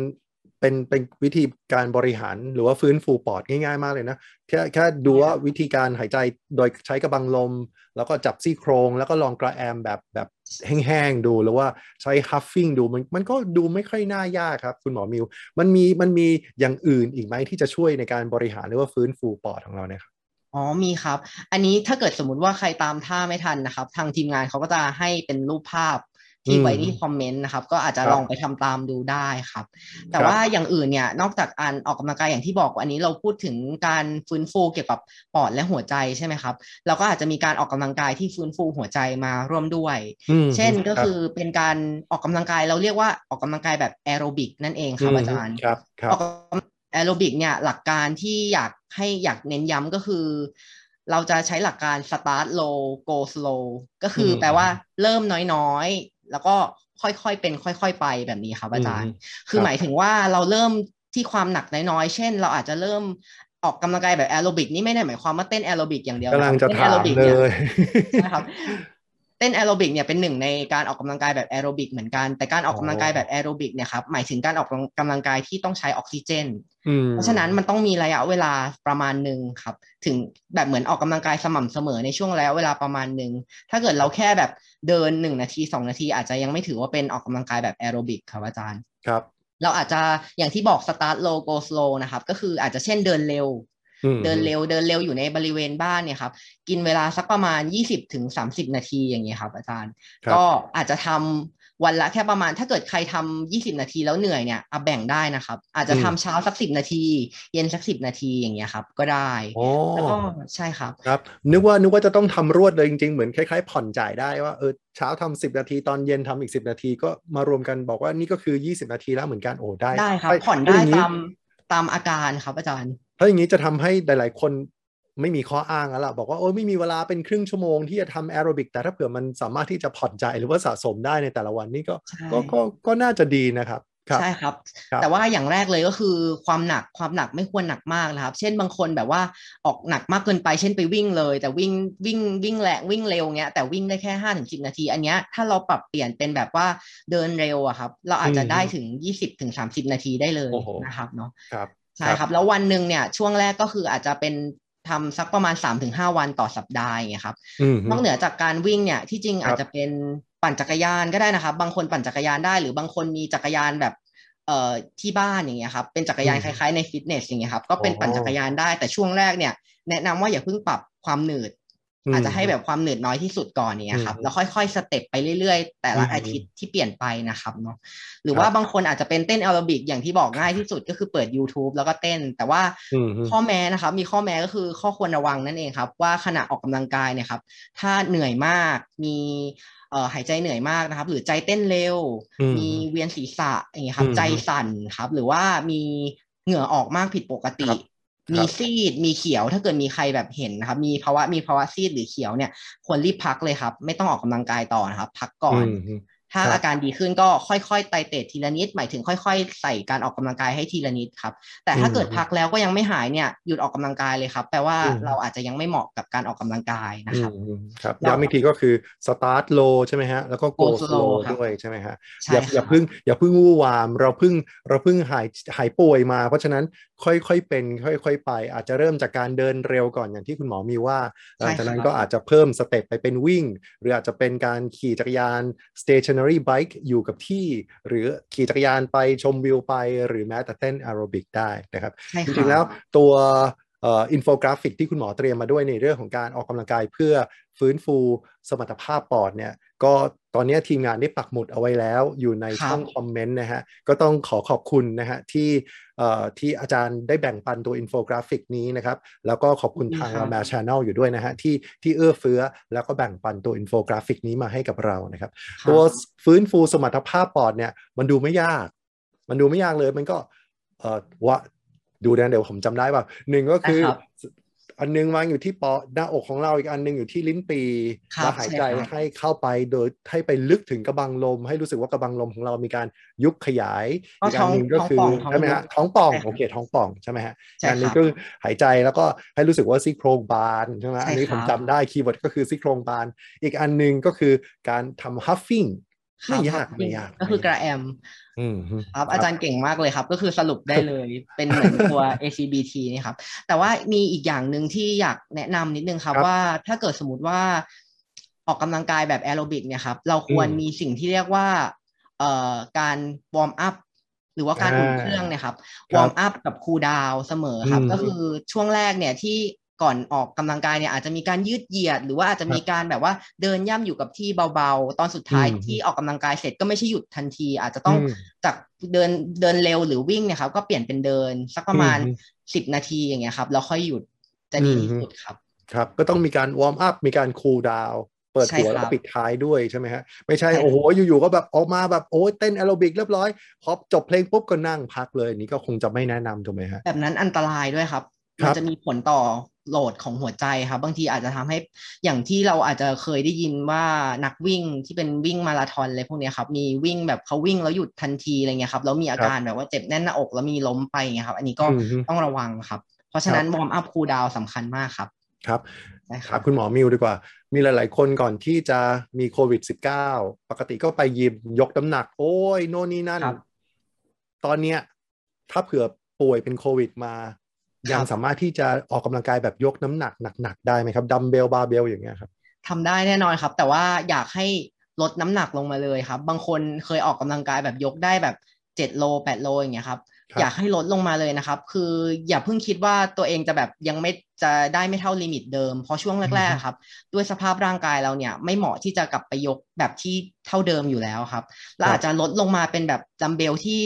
A: เป็นเป็นวิธีการบริหารหรือว่าฟื้นฟูปอดง่ายๆมากเลยนะ แค่แค่ดูว่าวิธีการหายใจโดยใช้กระบังลม แล้วก็จับซี่โครง แล้วก็ลองกระแอมแบบแบบแห้งๆดูหรือว่าใช้ฮัฟฟิ้งดูมันมันก็ดูไม่ค่อยน่ายากครับ คุณหมอมิว มันมีมันมีอย่างอื่นอีกไหมที่จะช่วยในการบริหารหรือว่าฟื้นฟูปอดของเราเนี่ยครับ
B: อ๋อมีครับ อันนี้ถ้าเกิดสมมุติว่าใครตามท่าไม่ทันนะครับ ทางทีมงานเขาก็จะให้เป็นรูปภาพ ที่
A: อืม
B: ไว้ที่คอมเมนต์นะครับ ก็อาจจะ
A: ครับ
B: ลองไปทำตามดูได้ครับ แต่
A: ครับ
B: ว่าอย่างอื่นเนี่ยนอกจากการออกกำลังกายอย่างที่บอกอันนี้เราพูดถึงการฟื้นฟูเกี่ยวกับปอดและหัวใจใช่ไหมครับเราก็อาจจะมีการออกกำลังกายที่ฟื้นฟูหัวใจมาร่วมด้วย
A: อืม
B: เช่นก็
A: รับ
B: คือเป็นการออกกำลังกายเราเรียกว่าออกกำลังกายแบบแอโรบิกนั่นเองครับอาจารย์
A: ครับครั
B: บออกกำลังแอโรบิกเนี่ยหลักการที่อยากให้อยากเน้นย้ำก็คือ เราจะใช้หลักการ start low go slow ก็คืออ
A: ม
B: แปลว่าเริ่มน้อยๆ แล้วก็ค่อยๆเป็น ค่อย ๆ ไปแบบนี้ครับอาจารย์ คือ
A: ครับ
B: หมายถึงว่าเราเริ่มที่ความหนักน้อยๆ เช่น เราอาจจะเริ่มออกกำลังกายแบบแอโรบิกนี่ไม่ได้หมายความว่าเต้นแอโรบิกอย่างเดียว
A: กำลัง
B: นค
A: จะ
B: รับเต้นแอ
A: ถาม
B: โรบิก
A: เล
B: เนี่ย
A: ย
B: นะครับ เต้นแอโรบิกเนี่ยเป็นหนึ่งในการออกกำลังกายแบบแอโรบิกเหมือนกัน แต่การออกกำลังกายแบบแอโรบิกเนี่ยครับหมายถึงการออกกำลังกายที่ต้องใช้ออกซิเจน
A: อืม
B: เพราะฉะนั้นมันต้องมีระยะเวลาประมาณหนึ่งครับ ถึงแบบเหมือนออกกำลังกายสม่ำเสมอในช่วงระยะเวลาประมาณหนึ่งถ้าเกิดเราแค่แบบเดินหนึ่งนาทีสองนาที อาจจะยังไม่ถือว่าเป็นออกกำลังกายแบบแอโรบิกครับอาจารย์
A: ครับ
B: เราอาจจะอย่างที่บอก start low go slow นะครับก็คืออาจจะเช่นเดินเร็ว
A: อืม
B: เดินเร็วเดินเร็วอยู่ในบริเวณบ้านเนี่ยครับกินเวลาสักประมาณ 20ถึง30 นาทีอย่างเงี้ยครับอาจารย์
A: ครับ
B: ก็อาจจะทำวันละแค่ประมาณถ้าเกิดใครทำ20 นาทีแล้วเหนื่อยเนี่ยเอาแบ่งได้นะครับ อาจจะทำเช้าสัก10นาที เย็นสัก10นาทีอย่างเงี้ยครับ ก็ได้
A: อ๋อ
B: แล้วก็ใช่ครับ
A: ครับ นึกว่านึกว่าจะต้องทำรวดเลยจริงๆ เหมือนคล้ายๆ ผ่อนจ่ายได้ว่าเออเช้าทำสิบนาทีตอนเย็นทำอีกสิบนาทีก็มารวมกันบอกว่านี่ก็คือ 20 นาทีแล้วเหมือนกันโอ้ได้
B: ได้ครับ
A: ถ้า
B: ผ่อน
A: ถ้า
B: ได้
A: อย่างนี้
B: ตามตามอาการครับอาจารย์
A: ถ้าอย่างนี้จะทำให้หลายๆ คนไม่มีข้ออ้างแล้วล่ะบอกว่าโอ้ยไม่มีเวลาเป็นครึ่งชั่วโมงที่จะทำแอโรบิกแต่ถ้าเผื่อมันสามารถที่จะผ่อนใจหรือว่าสะสมได้ในแต่ละวันนี่ก็
B: ใช่
A: ก็ก็ก็น่าจะดีนะครับครับ
B: ใช่ครับ
A: ครับ
B: แต่ว่าอย่างแรกเลยก็คือความหนักความหนักไม่ควรหนักมากนะครับ เช่นบางคนแบบว่าออกหนักมากเกินไป เช่นไปวิ่งเลย แต่วิ่งวิ่งวิ่งแรงวิ่งเร็วเงี้ยแต่วิ่งได้แค่ห้าถึงสินาที อันเนี้ยถ้าเราปรับเปลี่ยนเป็นแบบว่าเดินเร็วอะครับ เราอาจจะได้ถึงยี่สิบถึงสามสิบนาทีได้เลย
A: โอ้โห
B: นะครับเนาะ
A: ครับ
B: ใช่ครับ แล้ววันหนึ่งเนี่ยช่วงแรกก็คืออาจจะเป็นทำสักประมาณ3าถึงหวันต่อสัปดาห์อย่างเงี้ยครับ
A: อืม
B: นอกเหนือจากการวิ่งเนี่ยที่จริง
A: ครับ
B: อาจจะเป็นปั่นจักรยานก็ได้นะครับ บางคนปั่นจักรยานได้ หรือบางคนมีจักรยานแบบเอ่อที่บ้านอย่างเงี้ยครับเป็นจักรยาน
A: อืม
B: คล้ายๆในฟิตเนสอย่างเงี้ยครับก็เป็น
A: อ๋อ
B: ปั่นจักรยานได้แต่ช่วงแรกเนี่ยแนะนำว่าอย่าเพิ่งปรับความหนืด
A: อืม
B: อาจจะให้แบบความหนืดน้อยที่สุดก่อนอย่างเงี้ยครับ
A: อืม
B: แล้วค่อยๆ step ไปเรื่อยๆ แต่ละ
A: อืม
B: อาทิตย์ที่เปลี่ยนไปนะครับเนาะหรือ
A: ครับ
B: ว่าบางคนอาจจะเป็นเต้นแอโรบิกอย่างที่บอกง่ายที่สุดก็คือเปิด YouTube แล้วก็เต้น แต่ว่า
A: อืม
B: ข้อแม้นะครับมีข้อแม้ก็คือข้อควรระวังนั่นเองครับ ว่าขณะออกกำลังกายเนี่ยครับถ้าเหนื่อยมากมีเอ่อหายใจเหนื่อยมากนะครับ หรือใจเต้นเร็ว
A: อืม
B: มีเวียนศีรษะอย่างเงี้ยครับ
A: อืม
B: ใจสั่นครับ หรือว่ามีเหงื่อออกมากผิดปกติ
A: ครับ
B: มีซีดมีเขียวถ้าเกิดมีใครแบบเห็นนะครับ มีภาวะมีภาวะซีดหรือเขียวเนี่ยควรรีบพักเลยครับ ไม่ต้องออกกำลังกายต่อนะครับ พักก่อน
A: อืม
B: ถ้า
A: ครับ
B: อาการดีขึ้นก็ค่อยๆไตเตดทีละนิด หมายถึงค่อย ๆ ใส่การออกกำลังกายให้ทีละนิดครับ แต่ถ้า
A: อืม
B: เกิดพักแล้วก็ยังไม่หายเนี่ยหยุดออกกำลังกายเลยครับแปลว่า
A: อืม
B: เราอาจจะยังไม่เหมาะกับการออกกำลังกายนะครับ
A: ออืมครับ
B: เรา
A: ย้ำอีกทีก็คือ start low ใช่ไหมฮะแล้วก็ go
B: Go slow
A: slow
B: ครับ
A: ด้วยใช่ไหมฮะ
B: ใช่
A: อย่า
B: ครับ
A: อย่าเพิ่งอย่าเพิ่งวู่วาม เราเพิ่งเราเพิ่งหายหายป่วยมา เพราะฉะนั้น ค่อยๆเป็น ค่อยๆไป อาจจะเริ่มจากการเดินเร็วก่อนอย่างที่คุณหมอมีว่าหลังจากนั้นก็อาจจะเพิ่ม step ไปเป็นวิ่ง หรืออาจจะเป็นการขี่จักรยาน stationary bike อยู่กับที่ หรือขี่จักรยานไปชมวิวไป หรือแม้แต่เต้นแอโรบิกได้นะครับ
B: ใช่
A: จ
B: ครับจริ
A: งๆแล้วตัวเอินโฟกราฟิกที่คุณหมอเตรียมมาด้วยในเรื่องของการออกกำลังกายเพื่อ ฟื้นฟูสมรรถภาพปอดเนี่ยก็ตอนนี้ทีมงานได้ปักหมุดเอาไว้แล้วอยู่ใน
B: ครับ
A: ช่อง comment นะฮะก็ต้องขอขอบคุณนะฮะที่เอ่อที่อาจารย์ได้แบ่งปันตัวอินโฟกราฟิกนี้นะครับ แล้วก็ขอบคุณทาง
B: ครับ
A: มาช n แนลอยู่ด้วยนะฮะที่ที่เอื้อเฟื้อแล้วก็แบ่งปันตัวอินโฟกราฟิกนี้มาให้กับเรานะครับ
B: ครับ
A: ตัวฟื้นฟูสมรรถภาพปอดเนี่ยมันดูไม่ยาก มันดูไม่ยากเลยมันก็เอ่อว่าดูนะเดี๋ยวผมจำได้ป่ะหนึ่งก็คือ
B: นะครับ
A: อันหนึ่งวางอยู่ที่ปอดหน้าอกของเราอีกอันหนึ่งอยู่ที่ลิ้นปี่
B: ครับ
A: แล้วหายใจ
B: ใช่ครับ
A: ให้เข้าไปโดยให้ไปลึกถึงกระบังลม ให้รู้สึกว่ากระบังลมของเรามีการยุบขยาย
B: ก็
A: อีกอันหนึ่งก็คือ
B: ท้องท้องป่อง
A: ใช่ไหมฮะ
B: ท้องยุบ
A: ท้องป่อง
B: ใช่ครับ
A: โอเคท้องป่องใช่ไหมฮะ
B: ใช่
A: อันหนึ่ง
B: ค
A: ง
B: รับ
A: ก็หายใจแล้วก็ให้รู้สึกว่าซี่โครงบานใช่ไหม
B: ใช่
A: อันนี้ผม
B: ครับ
A: จำได้ keyword ก็คือซี่โครงบาน อีกอันหนึ่งก็คือการทำ huffing ไม่ยากไม่ยาก
B: ก็คือกระแอม
A: อืมฮึ
B: ครับ อาจารย์เก่งมากเลยครับ ก็คือสรุปได้เลยเป็นเหมือนตัว ACBT นี่ครับ แต่ว่ามีอีกอย่างหนึ่งที่อยากแนะนำนิดนึงครับ
A: ครับ
B: ว่าถ้าเกิดสมมติว่าออกกำลังกายแบบแอโรบิกเนี่ยครับ เราควร
A: อืม
B: มีสิ่งที่เรียกว่าเอ่อการ warm up หรือว่าการ
A: อ่า
B: อุ่นเครื่องเนี่ยครับ
A: ครับ
B: warm up กับ cool down เสมอครับ
A: อืม
B: ก็คือช่วงแรกเนี่ยที่ ก่อนออกกำลังกายเนี่ยอาจจะมีการยืดเหยียด หรือว่าอาจจะมีการแบบว่าเดินย่ำอยู่กับที่เบาๆ ตอนสุดท้าย
A: อืม
B: ที่ออกกำลังกายเสร็จก็ไม่ใช่หยุดทันที อาจจะต้อง
A: อืม
B: จากเดินเดินเร็วหรือวิ่งเนี่ยครับก็เปลี่ยนเป็นเดินสักประมาณ
A: อืม
B: สิบนาทีอย่างเงี้ยครับแล้วค่อยหยุดจะดีที่
A: อืม
B: สุดครับ
A: ครับ ก็ต้องมีการ warm up มีการ cool down เปิด
B: ใช่ครับ
A: แล้วก็ปิดท้ายด้วยใช่ไหมฮะ ไม่ใช่
B: ใช่ครับ
A: โอ้โหอยู่ๆก็แบบออกมาแบบโอ้ยเต้นแอโรบิกเรียบร้อยพอจบเพลงปุ๊บก็นั่งพักเลยอันนี้ก็คงจะไม่แนะนำถูกไหมฮะ
B: แบบนั้นอันตรายด้วยครับ
A: ครั
B: มัน
A: บ
B: จะมีผลต่อ load ของหัวใจครับ บางทีอาจจะทำให้อย่างที่เราอาจจะเคยได้ยินว่านักวิ่งที่เป็นวิ่งมาราธอนอะไรพวกเนี้ยครับ มีวิ่งแบบเขาวิ่งแล้วหยุดทันทีอะไรเงี้ยครับแล้วมีอาการแบบว่าเจ็บแน่นหน้าอกแล้วมีล้มไปเงี้ยครับ อันนี้ก็
A: อืมฮึ
B: ต้องระวังครับ เพราะฉะนั้น warm up cool down สำคัญมากครับ
A: ครับ
B: ใช่ค
A: ถามคุณหมอมิวดีกว่า มีหลาย ๆ คนก่อนที่จะมีโควิด -19 ปกติก็ไปยิมยกน้ำหนัก โอ้ยโน่นนี่นั่น
B: ครับ
A: ตอนเนี้ยถ้าเผื่อป่วยเป็นโควิดมา
B: ครับ
A: ยังสามารถที่จะออกกำลังกายแบบยกน้ำหนักหนักๆได้ไหมครับ dumbbell barbell อย่างเงี้ยครับ
B: ทำได้แน่นอนครับ แต่ว่าอยากให้ลดน้ำหนักลงมาเลยครับ บางคนเคยออกกำลังกายแบบยกได้แบบเจ็ดโลแปดโลอย่างเงี้ยครับ
A: ครับ
B: อยากให้ลดลงมาเลยนะครับ คืออย่าเพิ่งคิดว่าตัวเองจะแบบยังไม่จะได้ไม่เท่า limit เดิม เพราะช่วงแรกๆครับ ด้วยสภาพร่างกายเราเนี่ยไม่เหมาะที่จะกลับไปยกแบบที่เท่าเดิมอยู่แล้วครับเราอาจจะลดลงมาเป็นแบบดัมเบลที่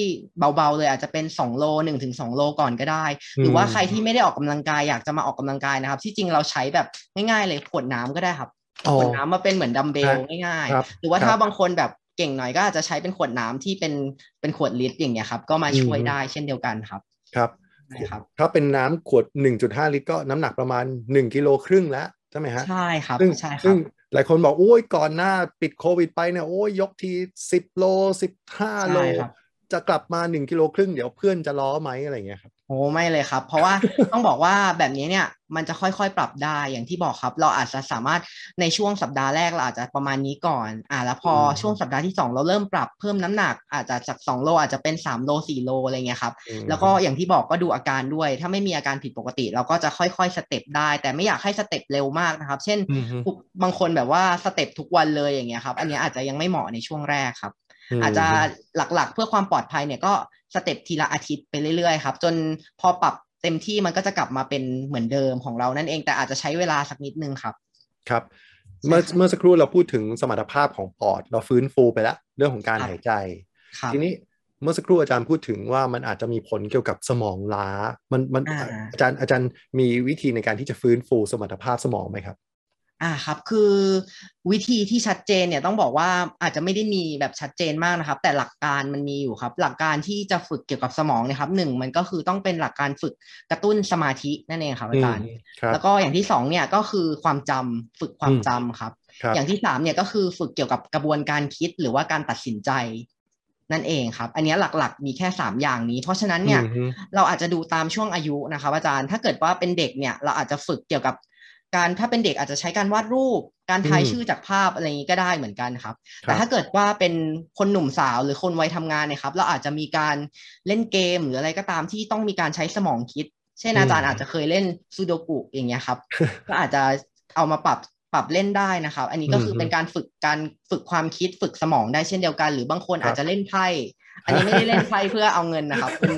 B: เบาๆ เลยอาจจะเป็น 2 โล1ถึง2โลก่อนก็ได้ หรือว่าใครที่ไม่ได้ออกกำลังกายอยากจะมาออกกำลังกายนะครับ ที่จริงเราใช้แบบง่ายๆเลยขวดน้ำก็ได้ครับ
A: อ๋อ
B: ขวดน้ำมาเป็นเหมือนดัมเบล
A: ครับ
B: ง่าย
A: ครับ
B: ๆหรือว่า
A: ครับ
B: ถ้าบางคนแบบ เก่งหน่อยก็อาจจะใช้เป็นขวดน้ำที่เป็นเป็นขวดลิตรอย่างเงี้ยครับ ก็มาช่วย
A: อืม
B: ได้เช่นเดียวกันครับ
A: ครับ
B: ครับ
A: ถ้าเป็นน้ำขวด 1.5 ลิตร ก็น้ำหนักประมาณ 1กิโลครึ่งแล้วใช่ไหมฮะ
B: ใช่ครับ
A: ซึ่ง
B: ใช่ค
A: ซึ่
B: รั
A: ง
B: บ
A: หลายคนบอกโอ้ยก่อนหน้าปิดโควิดไปเนี่ยโอ้ยยกที 10 โล 15 โล
B: ใช่ครับ
A: จะกลับมา 1กิโลครึ่งเดี๋ยวเพื่อนจะล้อไหมอะไรอย่างเงี้ยครับ
B: โอ้ไม่เลยครับ เพราะว่าต้องบอกว่าแบบนี้เนี่ยมันจะค่อยๆปรับได้อย่างที่บอกครับ เราอาจจะสามารถในช่วงสัปดาห์แรกเราอาจจะประมาณนี้ก่อน อ่าแล้วพอ
A: อืม
B: ช่วงสัปดาห์ที่ 2 เราเริ่มปรับเพิ่มน้ำหนัก อาจจะจาก2โลอาจจะเป็น 3 โล 4 โลอะไรเงี้ยครับ
A: อืม
B: แล้วก็อย่างที่บอกก็ดูอาการด้วย ถ้าไม่มีอาการผิดปกติ เราก็จะค่อยๆ step ได้ แต่ไม่อยากให้ step เร็วมากนะครับ เช่น
A: อืมฮึ
B: ทุกบางคนแบบว่า step ทุกวันเลยอย่างเงี้ยครับ อันเนี้ยอาจจะยังไม่เหมาะในช่วงแรกครับ อาจจะหลักๆ เพื่อความปลอดภัยเนี่ยก็ step ทีละอาทิตย์ไปเรื่อยๆครับ จนพอปรับเต็มที่มันก็จะกลับมาเป็นเหมือนเดิมของเรานั่นเองแต่อาจจะใช้เวลาสักนิดนึงครับ
A: ครับ
B: ใช่
A: เมื่อ
B: ครับ
A: เมื่อสักครู่เราพูดถึงสมรรถภาพของปอด เราฟื้นฟูไปแล้วเรื่องของการ
B: ครับ
A: หายใจ
B: ครับ
A: ทีนี้เมื่อสักครู่อาจารย์พูดถึงว่ามันอาจจะมีผลเกี่ยวกับสมองล้า มันมัน
B: อ่า
A: อาจารย์อาจารย์มีวิธีในการที่จะฟื้นฟูสมรรถภาพสมองไหมครับ
B: อ่าครับคือวิธีที่ชัดเจนเนี่ยต้องบอกว่าอาจจะไม่ได้มีแบบชัดเจนมากนะครับ แต่หลักการมันมีอยู่ครับ หลักการที่จะฝึกเกี่ยวกับสมองเนะครับหนึ่งมันก็คือต้องเป็นหลักการฝึกกระตุ้นสมาธินั่นเองครับอาจารย์
A: อืมครับ
B: แล้วก็อย่างที่สองเนี่ยก็คือความจำฝึกความ
A: อืม
B: จำครับ
A: ครับ
B: อย่างที่สามเนี่ยก็คือฝึกเกี่ยวกับกระบวนการคิดหรือว่าการตัดสินใจนั่นเองครับ อันเนี้ยหลักๆ มีแค่สามอย่างนี้ เพราะฉะนั้นเนี่ย
A: อืมฮึ
B: เราอาจจะดูตามช่วงอายุนะครับอาจารย์ ถ้าเกิดว่าเป็นเด็กเนี่ยเราอาจจะฝึกเกี่ยวกับ การถ้าเป็นเด็กอาจจะใช้การวาดรูป การทายชื่อจากภาพอะไรอย่างนี้ก็ได้เหมือนกันครับ แต่ถ้าเกิดว่าเป็นคนหนุ่มสาวหรือคนวัยทำงานเนี่ยครับ เราอาจจะมีการเล่นเกมหรืออะไรก็ตามที่ต้องมีการใช้สมองคิด เช่นอาจารย์อาจจะเคยเล่นซูโดกุอย่างเงี้ยครับ ก็อาจจะเอามาปรับปรับเล่นได้นะครับ อันนี้ก็คือเป็นการฝึกการฝึกความคิดฝึกสมองได้เช่นเดียวกัน หรือบางคนอาจจะเล่นไพ่ อันนี้ไม่ได้เล่นไพ่เพื่อเอาเงินนะครับ เป็น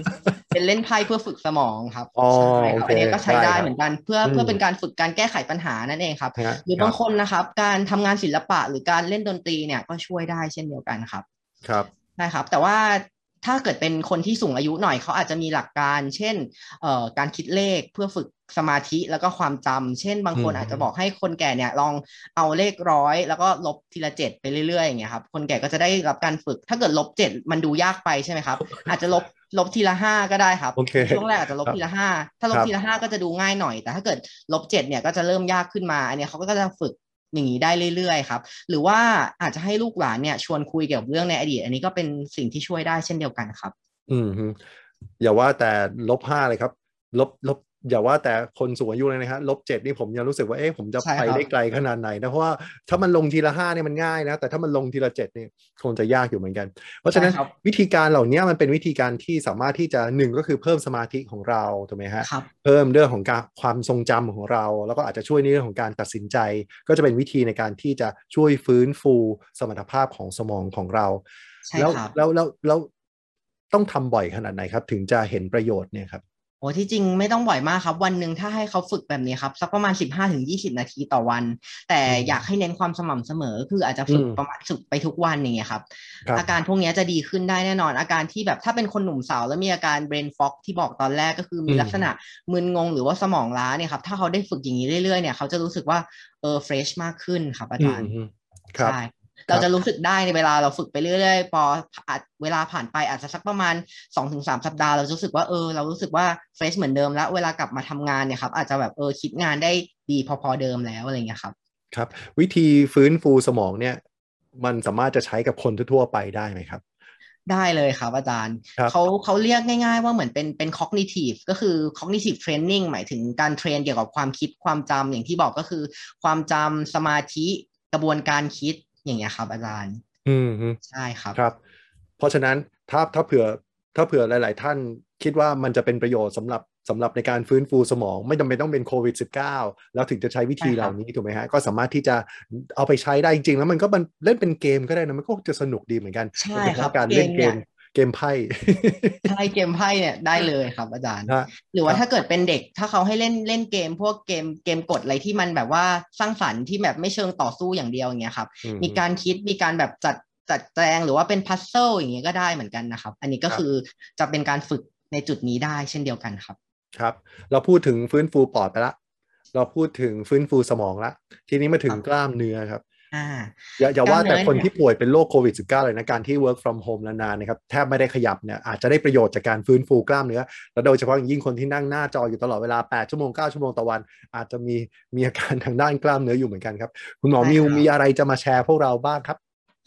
B: เป็นเล่นไพ่เพื่อฝึกสมองครับ
A: อ๋อ
B: ใช่ครับ
A: โอเค
B: อันนี้ก็ใช้ได้
A: ได้ครับ
B: เหมือนกันเพื่อ
A: อืม
B: เพื่อเป็นการฝึกการแก้ไขปัญหานั่นเองครับ
A: ฮะ
B: หรือบางคนนะครับ การทำงานศิลปะหรือการเล่นดนตรีเนี่ยก็ช่วยได้เช่นเดียวกันครับ
A: ครับ
B: นะครับ แต่ว่า ถ้าเกิดเป็นคนที่สูงอายุหน่อยเขาอาจจะมีหลักการ เช่นเอ่อการคิดเลขเพื่อฝึกสมาธิแล้วก็ความจำเช่น บางคน
A: อืม
B: อาจจะบอกให้คนแก่เนี่ยลองเอาเลขร้อยแล้วก็ลบทีละเจ็ดไปเรื่อยๆอย่างเงี้ยครับคนแก่ก็จะได้รับการฝึก ถ้าเกิดลบเจ็ดมันดูยากไปใช่ไหมครับ อาจจะลบลบทีละห้าก็ได้ครับ
A: โอเค
B: ช่วงแรกอาจจะลบ
A: ครับ
B: ทีละห้าถ้าลบ
A: ครับ
B: ทีละห้าก็จะดูง่ายหน่อย แต่ถ้าเกิดลบเจ็ดเนี่ยก็จะเริ่มยากขึ้นมาอันเนี้ยเขาก็จะฝึก อย่างนี้ได้เรื่อยๆครับ หรือว่าอาจจะให้ลูกหลานเนี่ยชวนคุยเกี่ยวกับเรื่องในอดีต อันนี้ก็เป็นสิ่งที่ช่วยได้เช่นเดียวกันครับ
A: อืมอย่าว่าแต่ลบห้าเลยครับ ลบลบ อย่าว่าแต่คนสูงอายุเลยนะฮะลบเจ็ดนี่ผมยังรู้สึกว่าเอ๊ะผมจะ
B: ใช่
A: ไป
B: ครับ
A: ได้ไกลขนาดไหนนะเพราะว่าถ้ามันลงทีละห้าเนี่ยมันง่ายนะแต่ถ้ามันลงทีละเจ็ดนี่คงจะยากอยู่เหมือนกัน เพราะฉะนั้น
B: ใช่ครับ
A: วิธีการเหล่านี้มันเป็นวิธีการที่สามารถที่จะหนึ่งก็คือเพิ่มสมาธิของเราถูกไหมฮะ
B: ครับ
A: เพิ่มเรื่องของการความทรงจำของเรา แล้วก็อาจจะช่วยในเรื่องของการตัดสินใจ ก็จะเป็นวิธีในการที่จะช่วยฟื้นฟูสมรรถภาพของสมองของเรา
B: ใช่
A: แล้ว
B: ครับ
A: แล้วแล้วแล้วต้องทำบ่อยขนาดไหนครับ ถึงจะเห็นประโยชน์เนี่ยครับ
B: โอ้ที่จริงไม่ต้องบ่อยมากครับ วันหนึ่งถ้าให้เขาฝึกแบบนี้ครับสักประมาณ15-20นาทีต่อวัน แต่
A: อืม
B: อยากให้เน้นความสม่ำเสมอ คืออาจจะฝึก
A: อืม
B: ประมาณฝึกไปทุกวันอย่างเงี้ยครับ
A: ครับ
B: อาการพวกเนี้ยจะดีขึ้นได้แน่นอน อาการที่แบบถ้าเป็นคนหนุ่มสาวแล้วมีอาการ brain fog ที่บอกตอนแรกก็คือมี
A: อืม
B: ลักษณะมึนงงหรือว่าสมองล้าเนี่ยครับถ้าเขาได้ฝึกอย่างนี้เรื่อยๆเนี่ยเขาจะรู้สึกว่าเออ fresh มากขึ้นครับอาจารย์
A: อืมครับ
B: ใช่ เราจะรู้สึกได้ในเวลาเราฝึกไปเรื่อยๆพออาจเวลาผ่านไปอาจจะสักประมาณ2-3สัปดาห์เราจะรู้สึกว่าเออเรารู้สึกว่าเฟรชเหมือนเดิมแล้วเวลากลับมาทำงานเนี่ยครับอาจจะแบบเออคิดงานได้ดีพอๆเดิมแล้วอะไรเงี้ยครับ
A: ครับ วิธีฟื้นฟูสมองเนี่ย มันสามารถจะใช้กับคนทั่วๆไปได้ไหมครับ
B: ได้เลยครับอาจารย์
A: ครับ
B: เขาเขาเรียกง่ายๆว่าเหมือนเป็นเป็น cognitive ก็คือ cognitive training หมายถึงการเทรนเกี่ยวกับความคิดความจำอย่างที่บอกก็คือ ความจำสมาธิกระบวนการคิด อย่างเงี้ยครับอาจารย์
A: อืมฮึ
B: ใช่ครับ
A: ครับ เพราะฉะนั้นถ้าถ้าเผื่อถ้าเผื่อหลาย ๆ ท่านคิดว่ามันจะเป็นประโยชน์สำหรับสำหรับในการฟื้นฟูสมอง ไม่จำเป็นต้องเป็นโควิด -19 แล้วถึงจะใช้วิธี
B: ใช่
A: เห
B: ครับ
A: ล่านี้ถูกไหมฮะ ก็สามารถที่จะเอาไปใช้ได้จริง ๆ แล้วมันก็มันเล่นเป็นเกมก็ได้นะ มันก็จะสนุกดีเหมือนกัน
B: ใช่
A: โดยเฉ
B: ครับ
A: พาะการเล่นเก
B: เกม
A: ม
B: เนี่ย
A: เกมไพ่
B: ใช่เกมไพ่เนี่ยได้เลยครับอาจารย์
A: นะ
B: หรือว่า
A: ครับ
B: ถ้าเกิดเป็นเด็ก ถ้าเขาให้เล่นเล่นเกม พวกเกมเกมกดอะไรที่มันแบบว่าสร้างสรรค์ที่แบบไม่เชิงต่อสู้อย่างเดียวอย่างเงี้ยครับ
A: อืม
B: มีการคิดมีการแบบจัดจัดแจงหรือว่าเป็นพัซเซิลอย่างเงี้ยก็ได้เหมือนกันนะครับ อันนี้ก็
A: ครับ
B: คือจะเป็นการฝึกในจุดนี้ได้เช่นเดียวกันครับ
A: ครับ เราพูดถึงฟื้นฟูปอดไปละเราพูดถึงฟื้นฟูสมองละทีนี้มาถึง
B: ครับ
A: กล้ามเนื้อครับ
B: อ่อ่า
A: อย่าอย่าว่าแต่
B: กล้ามเนื้อ
A: คน
B: เนี่ย
A: ที่ป่วยเป็นโรคโควิด -19 เลยนะ การที่ work from home นานๆนะครับแทบไม่ได้ขยับเนี่ยอาจจะได้ประโยชน์จากการฟื้นฟูกล้ามเนื้อ และโดยเฉพาะอย่างยิ่งคนที่นั่งหน้าจออยู่ตลอดเวลา 8 ชั่วโมง 9 ชั่วโมงต่อวัน อาจจะมีมีอาการทางด้านกล้ามเนื้ออยู่เหมือนกันครับ คุณหมอ
B: ใช่
A: มิว
B: ครับ
A: มีอะไรจะมาแชร์พวกเราบ้างครับ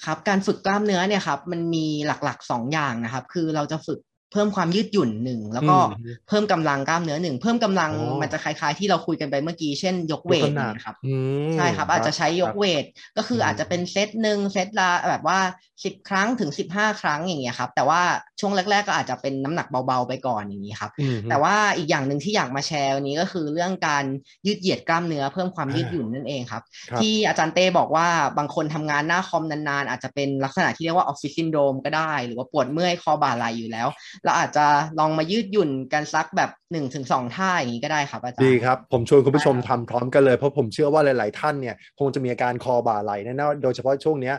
B: ครับการฝึกกล้ามเนื้อเนี่ยครับมันมีหลักๆสองอย่างนะครับ คือเราจะฝึก เพิ่มความยืดหยุ่นหนึ่งแล้วก็
A: อืม
B: เพิ่มกำลังกล้ามเนื้อหนึ่งเพิ่มกำลัง
A: อ๋อ
B: มันจะคล้ายๆ ที่เราคุยกันไปเมื่อกี้เช่นยกเวท
A: ยกน้ำหนัก
B: นะครับ
A: อืม
B: ใช่ครับ อาจจะใช้ยกเวทก็คืออ
A: ม
B: อาจจะเป็นเซตหนึ่งเซตละแบบว่าสิบครั้งถึงสิบห้าครั้งอย่างเงี้ยครับ แต่ว่าช่วงแรก ๆ ก็อาจจะเป็นน้ำหนักเบาๆไปก่อนอย่างนี้ครับ
A: อืม
B: แต่ว่าอีกอย่างหนึ่งที่อยากมาแชร์วันนี้ก็คือเรื่องการยืดเหยียดกล้ามเนื้อเพิ่มความ
A: อ่ายื
B: ยืดหยุ่นนั่นเองครับ
A: ครับ
B: ที่อาจารย์เต้บอกว่าบางคนทำงานหน้าคอมนานๆ อาจจะเป็นลักษณะที่เรียกว่าออฟฟิศซินโดรมก็ได้ หรือว่าปวดเมื่อยคอบ่าไหล่อยู่แล้วเราอาจจะลองมายืดหยุ่นกันสักแบบ1นถึงสท่าอย่างนี้ก็ได้ครับอาจารย์
A: ดีครับ ผมชวนคุณผู้ชม
B: ใช่ครับ
A: ทำพร้อมกันเลยเพราะผมเชื่อว่าหลาย ๆ ท่านเนี่ยคงจะมีอาการคอบ่าไหล่แน่ๆโดยเฉพาะช่วงเนี้ย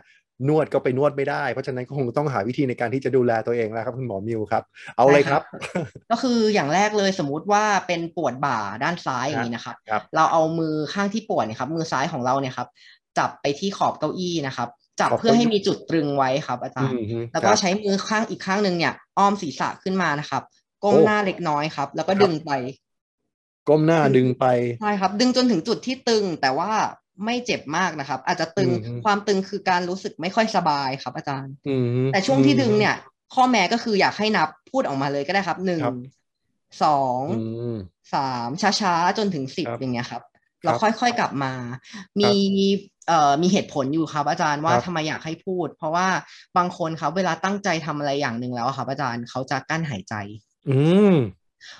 A: นวดก็ไปนวดไม่ได้ เพราะฉะนั้นก็คงต้องหาวิธีในการที่จะดูแลตัวเองแล้วครับคุณหมอมิวครับ เอาเลยครับ
B: ก็คืออย่างแรกเลยสมมุติว่าเป็นปวดบ่าด้านซ้ายอย่างนี้นะครับ
A: ครับ
B: เราเอามือข้างที่ปวดเนี่ยครับมือซ้ายของเราเนี่ยครับจับไปที่ขอบเก้าอี้นะครับ จับ
A: ขอบ
B: เพื่อ
A: เก้าอี้
B: ให้มีจุดตรึงไว้ครับ อาจารย์
A: อืมฮึ
B: แล้วก็
A: ครับ
B: ใช้มือข้างอีกข้างหนึ่งเนี่ยอ้อมศีรษะขึ้นมานะครับก้ม
A: โอ้
B: หน้าเล็กน้อยครับ แล้วก็
A: ครับ
B: ดึงไป
A: ก้มหน้าดึงไป
B: ใช่ครับ ดึงจนถึงจุดที่ตึงแต่ว่าไม่เจ็บมากนะครับ อาจจะตึง
A: อืม
B: ความตึงคือการรู้สึกไม่ค่อยสบายครับ อาจารย์
A: อืมฮึ
B: แต่ช่วงที่ดึงเนี่ย ข้อแม้ก็คืออยากให้นับพูดออกมาเลยก็ได้ครับหนึ่ง
A: ครับ
B: สอง
A: อืม
B: สามช้าๆ จนถึงสิบ
A: ครับ
B: อย่างเงี้ยครับ
A: ครั
B: เรา
A: บ
B: ค่อยๆกลับมา มีเอ่อ มีเหตุผลอยู่ครับ อาจารย์ว่า
A: ครับ
B: ทำไมอยากให้พูด เพราะว่าบางคนครับเวลาตั้งใจทำอะไรอย่างหนึ่งแล้วอะครับ อาจารย์เขาจะกั้นหายใจ
A: อืม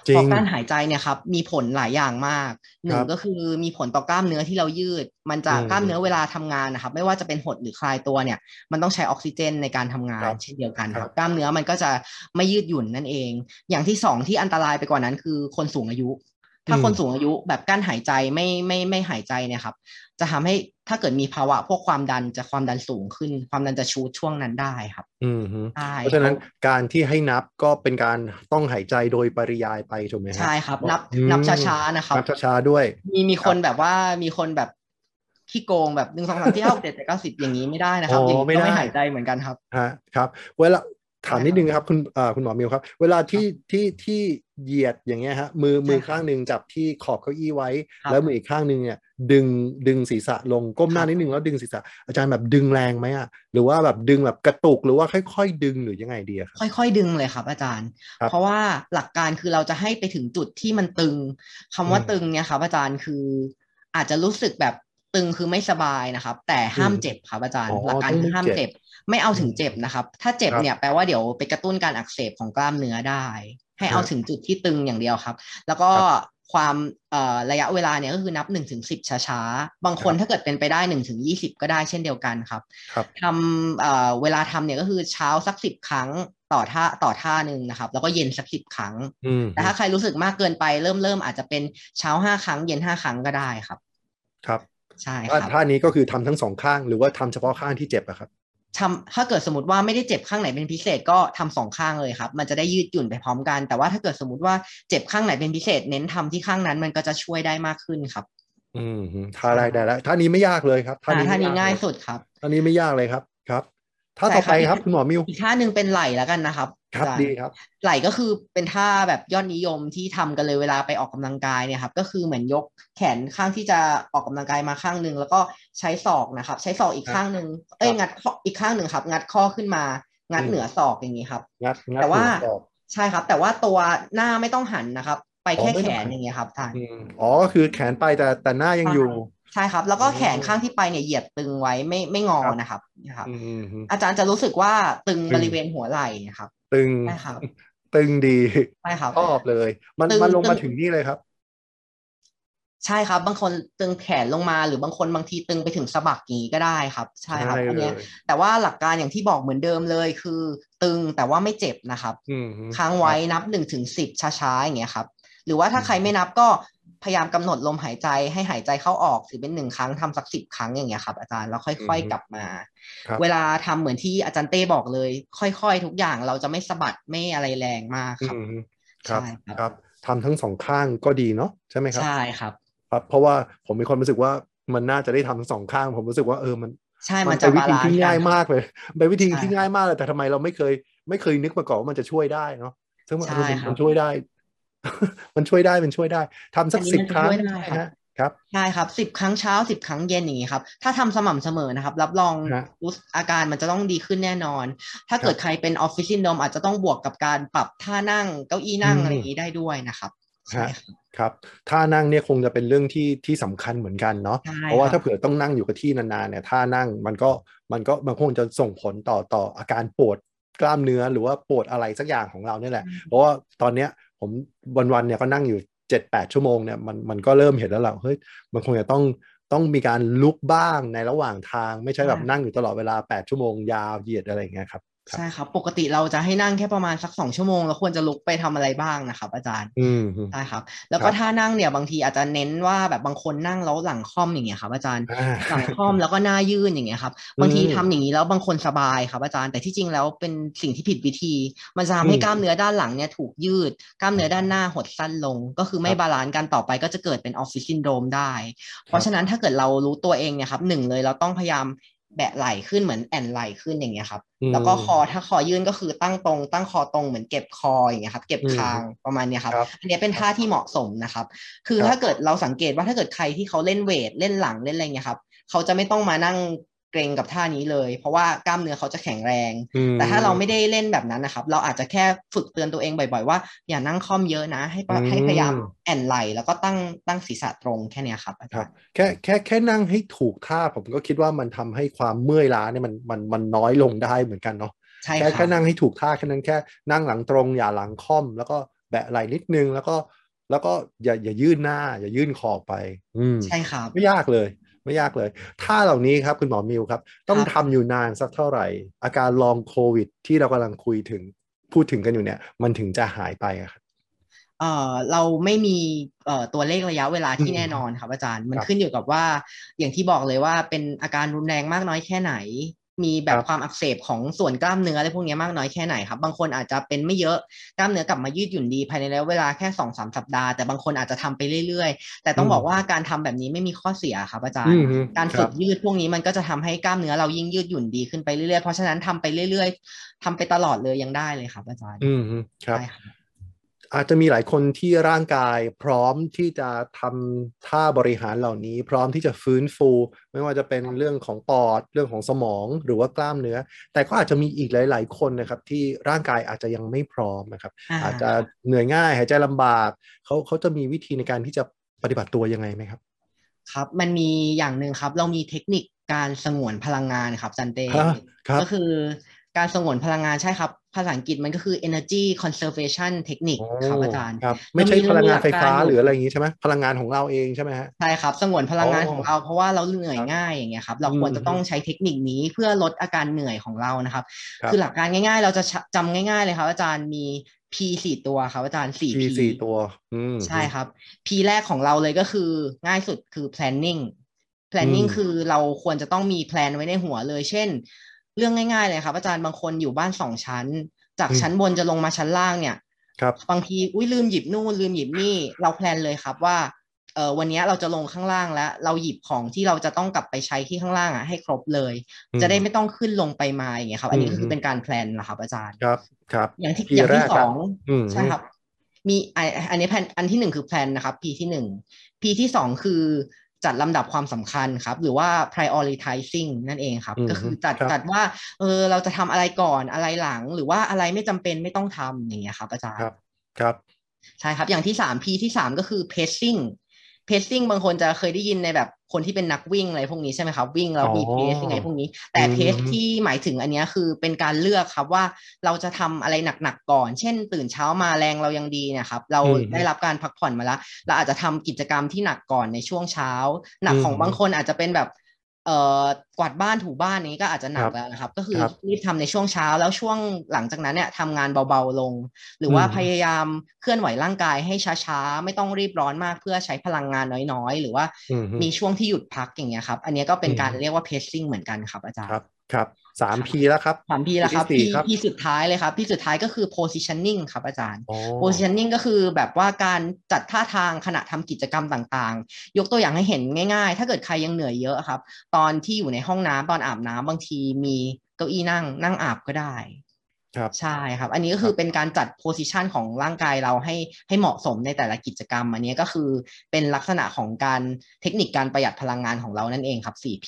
A: จริ
B: พองกั้นหายใจเนี่ยครับมีผลหลายอย่างมากหนึ่
A: ค
B: ง
A: รับ
B: ก็คือมีผลต่อกล้ามเนื้อที่เรายืด มันจะ
A: อืม
B: กล้ามเนื้อเวลาทำงานนะครับ ไม่ว่าจะเป็นหดหรือคลายตัวเนี่ย มันต้องใช้ออกซิเจนในการทำงาน
A: ครับ
B: เช่นเดียวกันค
A: ครั
B: รับบกล้ามเนื้อมันก็จะไม่ยืดหยุ่นนั่นเอง อย่างที่สองที่อันตรายไปกว่านั้นคือคนสูงอายุ ถ้า
A: อืม
B: คนสูงอายุแบบกั้นหายใจไม่ไม่ไม่หายใจเนี่ยครับ จะทำให้ถ้าเกิดมีภาวะพวกความดันจะความดันสูงขึ้น ความดันจะชูดช่วงนั้นได้ครับ
A: อืมฮึ
B: ใช่
A: เพราะฉะนั้นการที่ให้นับก็เป็นการต้องหายใจโดยปริยายไปถูกไหมฮะ
B: ใช่ครับ นับ
A: อืม
B: นับช้าๆนะครับ
A: นับช้าๆด้วย
B: มีมีคนแบบว่ามีคนแบบขี้โกงแบบหนึ่งสองสามที่หกเจ็ดแปดเก้าสิบอย่างนี้ไม่ได้นะครับ
A: อ๋อ
B: อย่างนี้
A: ไม่
B: ก็ไม่
A: ได้
B: หายใจเหมือนกันครับ
A: ฮะครับ เวลา ถาม
B: ใช่
A: นิดนึงครับคุณเอ่อคุณหมอมิวครับ เวลาที่ที่ที่เหยียดอย่างเงี้ยฮะมือมือ
B: ใช่ครับ
A: ข้างหนึ่งจับที่ขอบเก้าอี้ไว้
B: ครับ
A: แล้วมืออีกข้างหนึ่งเนี่ย ดึงดึงศีรษะลงก้มหน้า
B: ครับ
A: นิดนึงแล้วดึงศีรษะอาจารย์แบบดึงแรงไหมอะหรือว่าแบบดึงแบบกระตุกหรือว่าค่อย ๆ ดึงหรือยังไงดีอะครับ
B: ค่อย ๆ ดึงเลยครับ อาจารย์
A: ครับ
B: เพราะว่าหลักการคือเราจะให้ไปถึงจุดที่มันตึงคำว่า
A: อืม
B: ตึงเนี่ยครับ อาจารย์คืออาจจะรู้สึกแบบตึงคือไม่สบายนะครับ แต่ห้าม
A: อืม
B: เจ็บครับอาจารย์
A: อ๋อ
B: หลักการ
A: ต้อง
B: คื
A: ไม่
B: อห้าม
A: เจ็บ
B: เจ็บ ไม่เอาถึงเจ็บนะครับ ถ้าเจ็บ
A: ครับ
B: เนี่ยแปลว่าเดี๋ยวไปกระตุ้นการอักเสบของกล้ามเนื้อได้ ให้
A: ครับ
B: เอาถึงจุดที่ตึงอย่างเดียวครับ แล้วก็
A: ครับ
B: ความเอ่อระยะเวลาเนี่ยก็คือนับหนึ่งถึงสิบช้าๆ บางคน
A: ครับ
B: ถ้าเกิดเป็นไปได้หนึ่งถึงยี่สิบก็ได้เช่นเดียวกันครับ
A: ครับ
B: ทำเอ่อเวลาทำเนี่ยก็คือเช้าสักสิบครั้งต่อท่าต่อท่าหนึ่งนะครับ แล้วก็เย็นสักสิบครั้ง
A: อืม
B: แต่ถ้าใครรู้สึกมากเกินไปเริ่มเริ่มอาจจะเป็นเช้าห้าครั้งเย็นห้าครั้งก็ได้ครับ
A: ครับ
B: ใช่ค
A: ท่า
B: รับ
A: ท่านี้ก็คือทำทั้งสองข้างหรือว่าทำเฉพาะข้างที่เจ็บอะครับ
B: ทำถ้าเกิดสมมติว่าไม่ได้เจ็บข้างไหนเป็นพิเศษก็ทำสองข้างเลยครับ มันจะได้ยืดหยุ่นไปพร้อมกัน แต่ว่าถ้าเกิดสมมติว่าเจ็บข้างไหนเป็นพิเศษ เน้นทำที่ข้างนั้นมันก็จะช่วยได้มากขึ้นครับ
A: อืมฮึท่าแรกได้แล้วท่านี้ไม่ยากเลยครับ
B: อ่าท่านี้
A: ไม่ก
B: ง่าย
A: เล
B: สุดครับ
A: ท่านี้ไม่ยากเลยครับครับท่า
B: ใช่
A: ต่อไป
B: ครับ
A: ครับคุณหมอมิว
B: อีกท่าหนึ่งเป็นไหล่แล้วกันนะครับ
A: ครับ
B: อาจาย์
A: ดีครับ
B: ไหล่ก็คือเป็นท่าแบบยอดนิยมที่ทำกันเลยเวลาไปออกกำลังกายเนี่ยครับก็คือเหมือนยกแขนข้างที่จะออกกำลังกายมาข้างหนึ่งแล้วก็ใช้ศอกนะครับ ใช้ศอกอีก
A: ครับ
B: ข้างหนึ่งเอ้ย
A: ครับ
B: งัดข้ออีกข้างหนึ่งครับ งัดข้อขึ้นมา งัด
A: อืม
B: เหนือศอกอย่างนี้ครับ
A: งัดงัด
B: แต่ว่า
A: หัศอก
B: ใช่ครับ แต่ว่าตัวหน้าไม่ต้องหันนะครับ ไป
A: อ๋อ
B: แค่
A: ไม่
B: แข
A: ต้องหั
B: น
A: น
B: อย่างเงี้ยครับท่าน
A: อืมอ๋อก็คือแขนไปแต่แต่หน้ายังอยู่
B: ใช่ครับ แล้วก็
A: อืม
B: แขนข้างที่ไปเนี่ยเหยียดตึงไว้ไม่ไม่งอ
A: ครับ
B: นะครับนะครับ
A: อืมอืมอืม
B: อาจารย์จะรู้สึกว่าตึง
A: ตึง
B: บริเวณหัวไหล่นะครับ
A: ตึง
B: ใช่ครับ
A: ตึงดี
B: ใช่ครับ
A: ชอบเลย มัน
B: ตึง
A: มันลงมา
B: ตึง
A: ถึงนี่เลยครับ
B: ใช่ครับ บางคนตึงแขนลงมาหรือบางคนบางทีตึงไปถึงสะบักอย่างนี้ก็ได้ครับ ใช่ครับ
A: ใช่
B: อันเนี้ย
A: เลย
B: แต่ว่าหลักการอย่างที่บอกเหมือนเดิมเลย คือ ตึงแต่ว่าไม่เจ็บนะครับ
A: อืมฮึ
B: ค้างไว้นับหนึ่งถึงสิบช้าๆอย่างเงี้ยครับ หรือว่าถ้าใครไม่นับก็ พยายามกำหนดลมหายใจให้หายใจเข้าออกถือเป็นหนึ่งครั้งทำสักสิบครั้งอย่างเงี้ยครับอาจารย์แล้วค่อย ๆกลับมา
A: ครับ
B: เวลาทำเหมือนที่อาจารย์เต้บอกเลย ค่อยๆ ทุกอย่างเราจะไม่สะบัดไม่อะไรแรงมากครับ
A: อืมฮึครับ
B: ใช่ครับ
A: ครับทำทั้งสองข้างก็ดีเนาะใช่ไหมครับ
B: ใช่ครับ
A: ครับเพราะว่าผมมีความรู้สึกว่ามันน่าจะได้ทำทั้งสองข้าง ผมรู้สึกว่าเออมัน
B: ใช่
A: มั
B: มัน
A: น
B: จะ
A: เป็นวิ
B: บา
A: ธี
B: ลาน
A: ที่
B: ซ์กั
A: ง่าย
B: น
A: มากเลยเป็นวิธี
B: ใช่
A: ที่ง่ายมากเลยแต่ทำไมเราไม่เคย ไม่เคยนึกมาก่อนว่ามันจะช่วยได้เนาะซึ่งมัน
B: ใช่
A: มัน
B: ครับ
A: มันช่วยได้ มันช่วยได้มันช่วยได้ทำสั
B: อั
A: ก
B: นนี้
A: สิบ
B: มัน
A: ค
B: จะ
A: รั้ง
B: ช่วยได้
A: ใช่
B: ครับ
A: ฮะครับ
B: ใช่ครับสิบครั้งเช้าสิบครั้งเย็นอย่างนี้ครับ ถ้าทำสม่ำเสมอนะครับ รับรอง
A: ฮะ
B: รู้สึกอาการมันจะต้องดีขึ้นแน่นอน ถ้าเกิดใครเป็นออฟฟิศซินโดรมอาจจะต้องบวกกับการปรับท่านั่งเก้าอี้นั่ง
A: อืม
B: อะไรอย่างนี้ได้ด้วยนะครับใช่
A: ฮะ
B: ครับ
A: ครับท่านั่งเนี่ยคงจะเป็นเรื่องที่ที่สำคัญเหมือนกันเนาะ
B: ใช่
A: เพราะว่า
B: ครั
A: ถ้า
B: บ
A: เผื่อต้องนั่งอยู่กับที่นานๆเนี่ยท่านั่งมันก็มันก็มันคงจะส่งผลต่อต่ออาการปวดกล้ามเนื้อหรือว่าปวดอะไรสักอย่างของเราเนี่ยแหละ เพราะว่าตอนเนี้ย ผมวันๆเนี่ยก็นั่งอยู่เจ็ดแปดชั่วโมงเนี่ยมันมันก็เริ่มเห็นแล้วแหละเฮ้ยมันคงจะต้องต้องมีการลุกบ้างในระหว่างทาง ไม่ใช่แบบ
B: ใช่
A: นั่งอยู่ตลอดเวลาแปดชั่วโมงยาวเหยียดอะไรอย่างเงี้ยครับครับ
B: ใช่ครับ ปกติเราจะให้นั่งแค่ประมาณสักสองชั่วโมง แล้วควรจะลุกไปทำอะไรบ้างนะครับ อาจารย์
A: อืมฮึ
B: ใช่ครับ แล้วก็
A: ครับ
B: ท่านั่งเนี่ยบางทีอาจจะเน้นว่าแบบบางคนนั่งแล้วหลังค่อมอย่างเงี้ยครับอาจารย์
A: อ่า
B: หลังค่อมแล้วก็หน้ายื่นอย่างเงี้ยครับบางที
A: อืม
B: ทำอย่างนี้แล้วบางคนสบายครับอาจารย์แต่ที่จริงแล้วเป็นสิ่งที่ผิดวิธี มันจะทำให้
A: อืม
B: กล้ามเนื้อด้านหลังเนี่ยถูกยืดกล้ามเนื้อด้านหน้าหดสั้นลง ก็คือไม่
A: ครับ
B: balance กันต่อไปก็จะเกิดเป็นออฟฟิศซินโดรมได้ เพราะฉะนั้นถ้าเกิดเรารู้ตัวเองเนี่ยครับหนึ่งเลยเราต้องพยายาม แบะไหล่ขึ้นเหมือนแอ่นไหล่ขึ้นอย่างเงี้ยครับ
A: อืม
B: แล้วก็คอถ้าคอยื่นก็คือตั้งตรง ตั้งคอตรงเหมือนเก็บคออย่างเงี้ยครับ เก็บ
A: อืม
B: คางประมาณเนี้ยครับ
A: ครับ
B: อันเนี้ยเป็นท่าที่เหมาะสมนะครับ คือ
A: ครับ
B: ถ้าเกิดเราสังเกตว่าถ้าเกิดใครที่เขาเล่น weight เล่นหลังเล่นอะไรเงี้ยครับ เขาจะไม่ต้องมานั่ง เกรงกับท่านี้เลย เพราะว่ากล้ามเนื้อเขาจะแข็งแรง
A: อืม
B: แต่ถ้าเราไม่ได้เล่นแบบนั้นนะครับ เราอาจจะแค่ฝึกเตือนตัวเองบ่อย ๆ ว่าอย่านั่งค่อมเยอะนะ ให้ปะ
A: อืม
B: ให้พยายามแอนไหลแล้วก็ตั้งตั้งศีรษะตรงแค่เนี้ยครับอา
A: ครั
B: จา
A: บ
B: รย์
A: แค่แค่แค่นั่งให้ถูกท่าผมก็คิดว่ามันทำให้ความเมื่อยล้าเนี่ยมันมันมันน้อยลงได้เหมือนกันเนาะ
B: ใช่
A: แค่
B: ครั
A: แค่
B: บ
A: นั่งให้ถูกท่าแค่นั้นแค่นั่งหลังตรงอย่าหลังค่อม แล้วก็แบะไหล่นิดนึงแล้วก็แล้วก็อย่าอย่ายื่นหน้า อย่ายื่นคอไป อืม
B: ใช่ครับ
A: ไม่ยากเลย ไม่ยากเลยท่าเหล่านี้ครับคุณหมอมิวครับ ต้อง
B: ครับ
A: ทำอยู่นานสักเท่าไหร่ อาการลองโควิด ที่เรากำลังคุยถึงพูดถึงกันอยู่เนี่ย มันถึงจะหายไปอะครับ
B: เอ่อเราไม่มีเอ่อตัวเลขระยะเวลาที่
A: อืม
B: แน่นอนครับอาจารย์ มัน
A: ครับ
B: ขึ้นอยู่กับว่าอย่างที่บอกเลยว่าเป็นอาการรุนแรงมากน้อยแค่ไหน มีแบ
A: ค
B: บ
A: รับ
B: ความอักเสบของส่วนกล้ามเนื้ออะไรพวกนี้มากน้อยแค่ไหนครับ บางคนอาจจะเป็นไม่เยอะกล้ามเนื้อกลับมายืดหยุ่นดีภายในระยะเวลาแค่สองสามสัปดาห์แต่บางคนอาจจะทำไปเรื่อยๆ แต่ต้อง
A: อืม
B: บอกว่าการทำแบบนี้ไม่มีข้อเสียครับอาจาร
A: อื
B: ย์
A: มฮึ
B: การ
A: ค
B: ฝึ
A: รับ
B: กยืดพวกนี้มันก็จะทำให้กล้ามเนื้อเรายิ่งยืดหยุ่นดีขึ้นไปเรื่อยๆเพราะฉะนั้นทำไปเรื่อย ๆทำไปตลอดเลยยังได้เลยครับ อาจารย์
A: อืมฮึครับ
B: ใช่ครับ
A: อาจจะมีหลายคนที่ร่างกายพร้อมที่จะทำท่าบริหารเหล่านี้ พร้อมที่จะฟื้นฟู ไม่ว่าจะเป็นเรื่องของปอดเรื่องของสมองหรือว่ากล้ามเนื้อ แต่ก็อาจจะมีอีกหลาย ๆ คนนะครับ ที่ร่างกายอาจจะยังไม่พร้อมนะครับ
B: อ่า
A: อาจจะเหนื่อยง่ายหายใจลำบากเขาเขาจะมีวิธีในการที่จะปฏิบัติตัวยังไงไหมครับ
B: ครับมันมีอย่างหนึ่งครับ เรามีเทคนิคการสงวนพลังงานครับจันเต้
A: ฮะครับ
B: ก็คือการสงวนพลังงานใช่ครับ ภาษาอังกฤษมันก็คือ energy conservation technique ครับอาจารย์
A: ครับไม่ใช่
B: มันมี
A: พลังงานไฟฟ้า
B: หลักการอยู่
A: หรืออะไรอย่างนี้ใช่ไหมพลังงานของเราเองใช่ไหมฮะ
B: ใช่ครับสงวนพลังงาน
A: อ๋อ
B: ของเราเพราะว่าเราเหนื่อย
A: ครับ
B: ง่ายอย่างเงี้ยครับเรา
A: อืม
B: ควรจะต้องใช้เทคนิคนี้เพื่อลดอาการเหนื่อยของเรานะครับ
A: ครับ
B: คือหลักการง่าย ๆ เราจะจำง่ายๆเลยครับอาจารย์มี P สี่ตัวครับอาจารย์สี่
A: P
B: P
A: สี่ตัวอืม
B: ใช่ครับ P แรกของเราเลยก็คือง่ายสุดคือ planning planning
A: อืม
B: คือเราควรจะต้องมี plan ไว้ในหัวเลย เช่น เรื่องง่ายๆเลยครับ อาจารย์บางคนอยู่บ้านสองชั้น จากชั้นบนจะลงมาชั้นล่างเนี่ย
A: ครับ
B: บางทีอุ้ยลืมหยิบนู่นลืมหยิบนี่เรา plan เลยครับว่าเออวันนี้เราจะลงข้างล่างแล้ว เราหยิบของที่เราจะต้องกลับไปใช้ที่ข้างล่างอะให้ครบเลย
A: อืม
B: จะได้ไม่ต้องขึ้นลงไปมาอย่างเงี้ยครับ อันนี้
A: อืม
B: คือเป็นการ plan นะครับ อาจารย์
A: ครับครับ
B: อย่างที่
A: P
B: อย่างที่
A: แรก
B: ส
A: อะ
B: อง
A: อืม
B: ใช่ครับ มีไออันนี้ plan อันที่หนึ่งคือ plan นะครับ P ที่หนึ่ง P ที่สองคือ จัดลำดับความสำคัญครับ หรือว่า prioritizing นั่นเองครับ
A: อืม
B: ก็คือจัด
A: ครับ
B: จัดว่าเออเราจะทำอะไรก่อนอะไรหลัง หรือว่าอะไรไม่จำเป็นไม่ต้องทำอย่างเงี้ยครับอาจารย์
A: ครับครับ
B: ใช่ครับอย่างที่สาม P ที่สามก็คือ pacing pacing บางคนจะเคยได้ยินในแบบ คนที่เป็นนักวิ่งอะไรพวกนี้ใช่ไหมครับวิ่งแล้วมี
A: อ๋อ
B: pace ยังไงพวกนี้ แต่
A: อืม
B: pace ที่หมายถึงอันเนี้ยคือเป็นการเลือกครับว่าเราจะทำอะไรหนักๆก่อน เช่น ตื่นเช้ามาแรงเรายังดีเนะครับเรา
A: อืม
B: ได้รับการพักผ่อนมาแล้ว เราอาจจะทำกิจกรรมที่หนักก่อนในช่วงเช้า หนัก
A: อืม
B: ของบางคนอาจจะเป็นแบบ เอ่อกวาดบ้านถูบ้านนี้ก็อาจจะหนั
A: ค
B: ก
A: รับ
B: แล้วนะครับ ก็คือ
A: ครับ
B: รีบทำในช่วงเช้าแล้วช่วงหลังจากนั้นเนี่ยทำงานเบาๆลง หรือว่า
A: อืม
B: พยายามเคลื่อนไหวร่างกายให้ช้าๆ ไม่ต้องรีบร้อนมากเพื่อใช้พลังงานน้อยๆ หรือว่า
A: อืมฮึ
B: มีช่วงที่หยุดพักอย่างเงี้ยครับ อันเนี้ยก็เป็น
A: อืม
B: การเรียกว่า pacing เหมือนกันครับอาจารย์
A: ครับครับสาม P แล้วครับ
B: สาม P แล้วครับ
A: ที่
B: P
A: สี่ครับ
B: P สุดท้ายเลยครับ P สุดท้ายก็คือ positioning ครับอาจารย์
A: อ๋อ
B: positioning ก็คือแบบว่าการจัดท่าทางขณะทำกิจกรรมต่างๆ ยกตัวอย่างให้เห็นง่าย ๆ ถ้าเกิดใครยังเหนื่อยเยอะครับ ตอนที่อยู่ในห้องน้ำตอนอาบน้ำบางทีมีเก้าอี้นั่งนั่งอาบก็ได้
A: ครับ
B: ใช่ครับ อันนี้ก็คือเป็นการจัด position ของร่างกายเราให้ให้เหมาะสมในแต่ละกิจกรรม อันนี้ก็คือเป็นลักษณะของการเทคนิคการประหยัดพลังงานของเรานั่นเองครับ 4P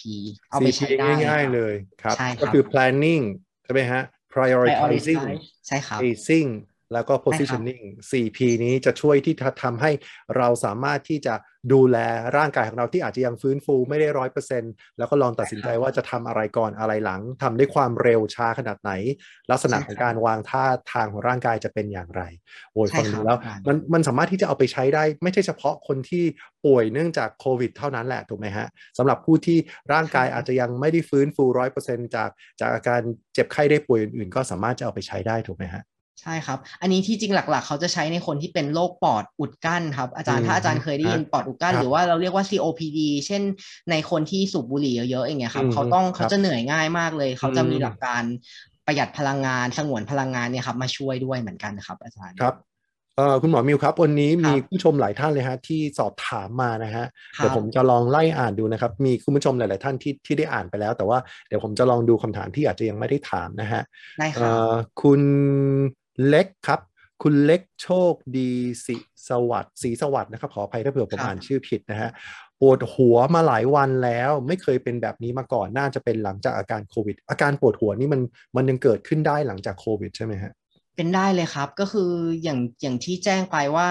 B: เอาไปใช้ได้
A: ง่ายๆเลยครับ
B: ใช่ครับ
A: ก็คือ planning ใช่ไหมฮะ prioritizing
B: prioritize ใช่ครับ
A: pacing แล้วก็ positioning 4P นี้จะช่วยที่จะทำให้เราสามารถที่จะดูแลร่างกายของเราที่อาจจะยังฟื้นฟูไม่ได้ร้อยเปอร์เซ็นแล้วก็ลองตัดสินใจว่าจะทำอะไรก่อนอะไรหลังทำด้วยความเร็วช้าขนาดไหน ลักษณะของการวางท่าทางของร่างกายจะเป็นอย่างไรโอ้ย
B: ใช่
A: ฟัง
B: ครั
A: ดู
B: บ
A: แล้ว
B: อาจารย์
A: มันมันสามารถที่จะเอาไปใช้ได้ ไม่ใช่เฉพาะคนที่ป่วยเนื่องจากโควิดเท่านั้นแหละถูกไหมฮะสำหรับผู้ที่ร่างกายอาจจะยังไม่ได้ฟื้นฟูร้อยเปอร์เซ็นจากจากอาการเจ็บไข้ได้ป่วยอื่นๆ ก็สามารถจะเอาไปใช้ได้ถูกไหมฮะ
B: ใช่ครับ อันนี้ที่จริงหลักๆ เขาจะใช้ในคนที่เป็นโรคปอดอุดกั้นครับ อาจาร
A: อื
B: ย์
A: ม
B: ถ้าอาจารย์เคยได้ยิน
A: ครับ
B: ปอดอุดกั้น
A: ครับ
B: หรือว่าเราเรียกว่า COPD เช่นในคนที่สูบบุหรี่เยอะๆอย่างเงี้ยครับ
A: อืม
B: เขาต้อง
A: ครับ
B: เขาจะเหนื่อยง่ายมากเลย เขาจะมี
A: อืม
B: หลักการประหยัดพลังงานสงวนพลังงานเนี่ยครับมาช่วยด้วยเหมือนกันครับ อาจารย์
A: ครับเอ่อคุณหมอมิวครับ วันนี้
B: ครับ
A: มีผู้ชมหลายท่านเลยฮะที่สอบถามมานะฮะ
B: ครับ
A: เดี๋ยวผมจะลองไล่อ่านดูนะครับ มีคุณผู้ชมหลาย ๆ ท่านที่ที่ได้อ่านไปแล้ว แต่ว่าเดี๋ยวผมจะลองดูคำถามที่อาจจะยังไม่ได้ถามนะฮะ
B: ได้ค
A: เอ่
B: รับ
A: อคุณ เล็กครับ คุณเล็กโชคดีสิสวัสดิ์สีสวัสดิ์นะครับ ขออภัยถ้าเผื่อผมอ่านชื่อผิดนะฮะปวดหัวมาหลายวันแล้ว ไม่เคยเป็นแบบนี้มาก่อนน่าจะเป็นหลังจากอาการโควิด อาการปวดหัวนี่มันมันยังเกิดขึ้นได้หลังจากโควิดใช่ไหมฮะ
B: เป็นได้เลยครับ ก็คืออย่างอย่างที่แจ้งไปว่า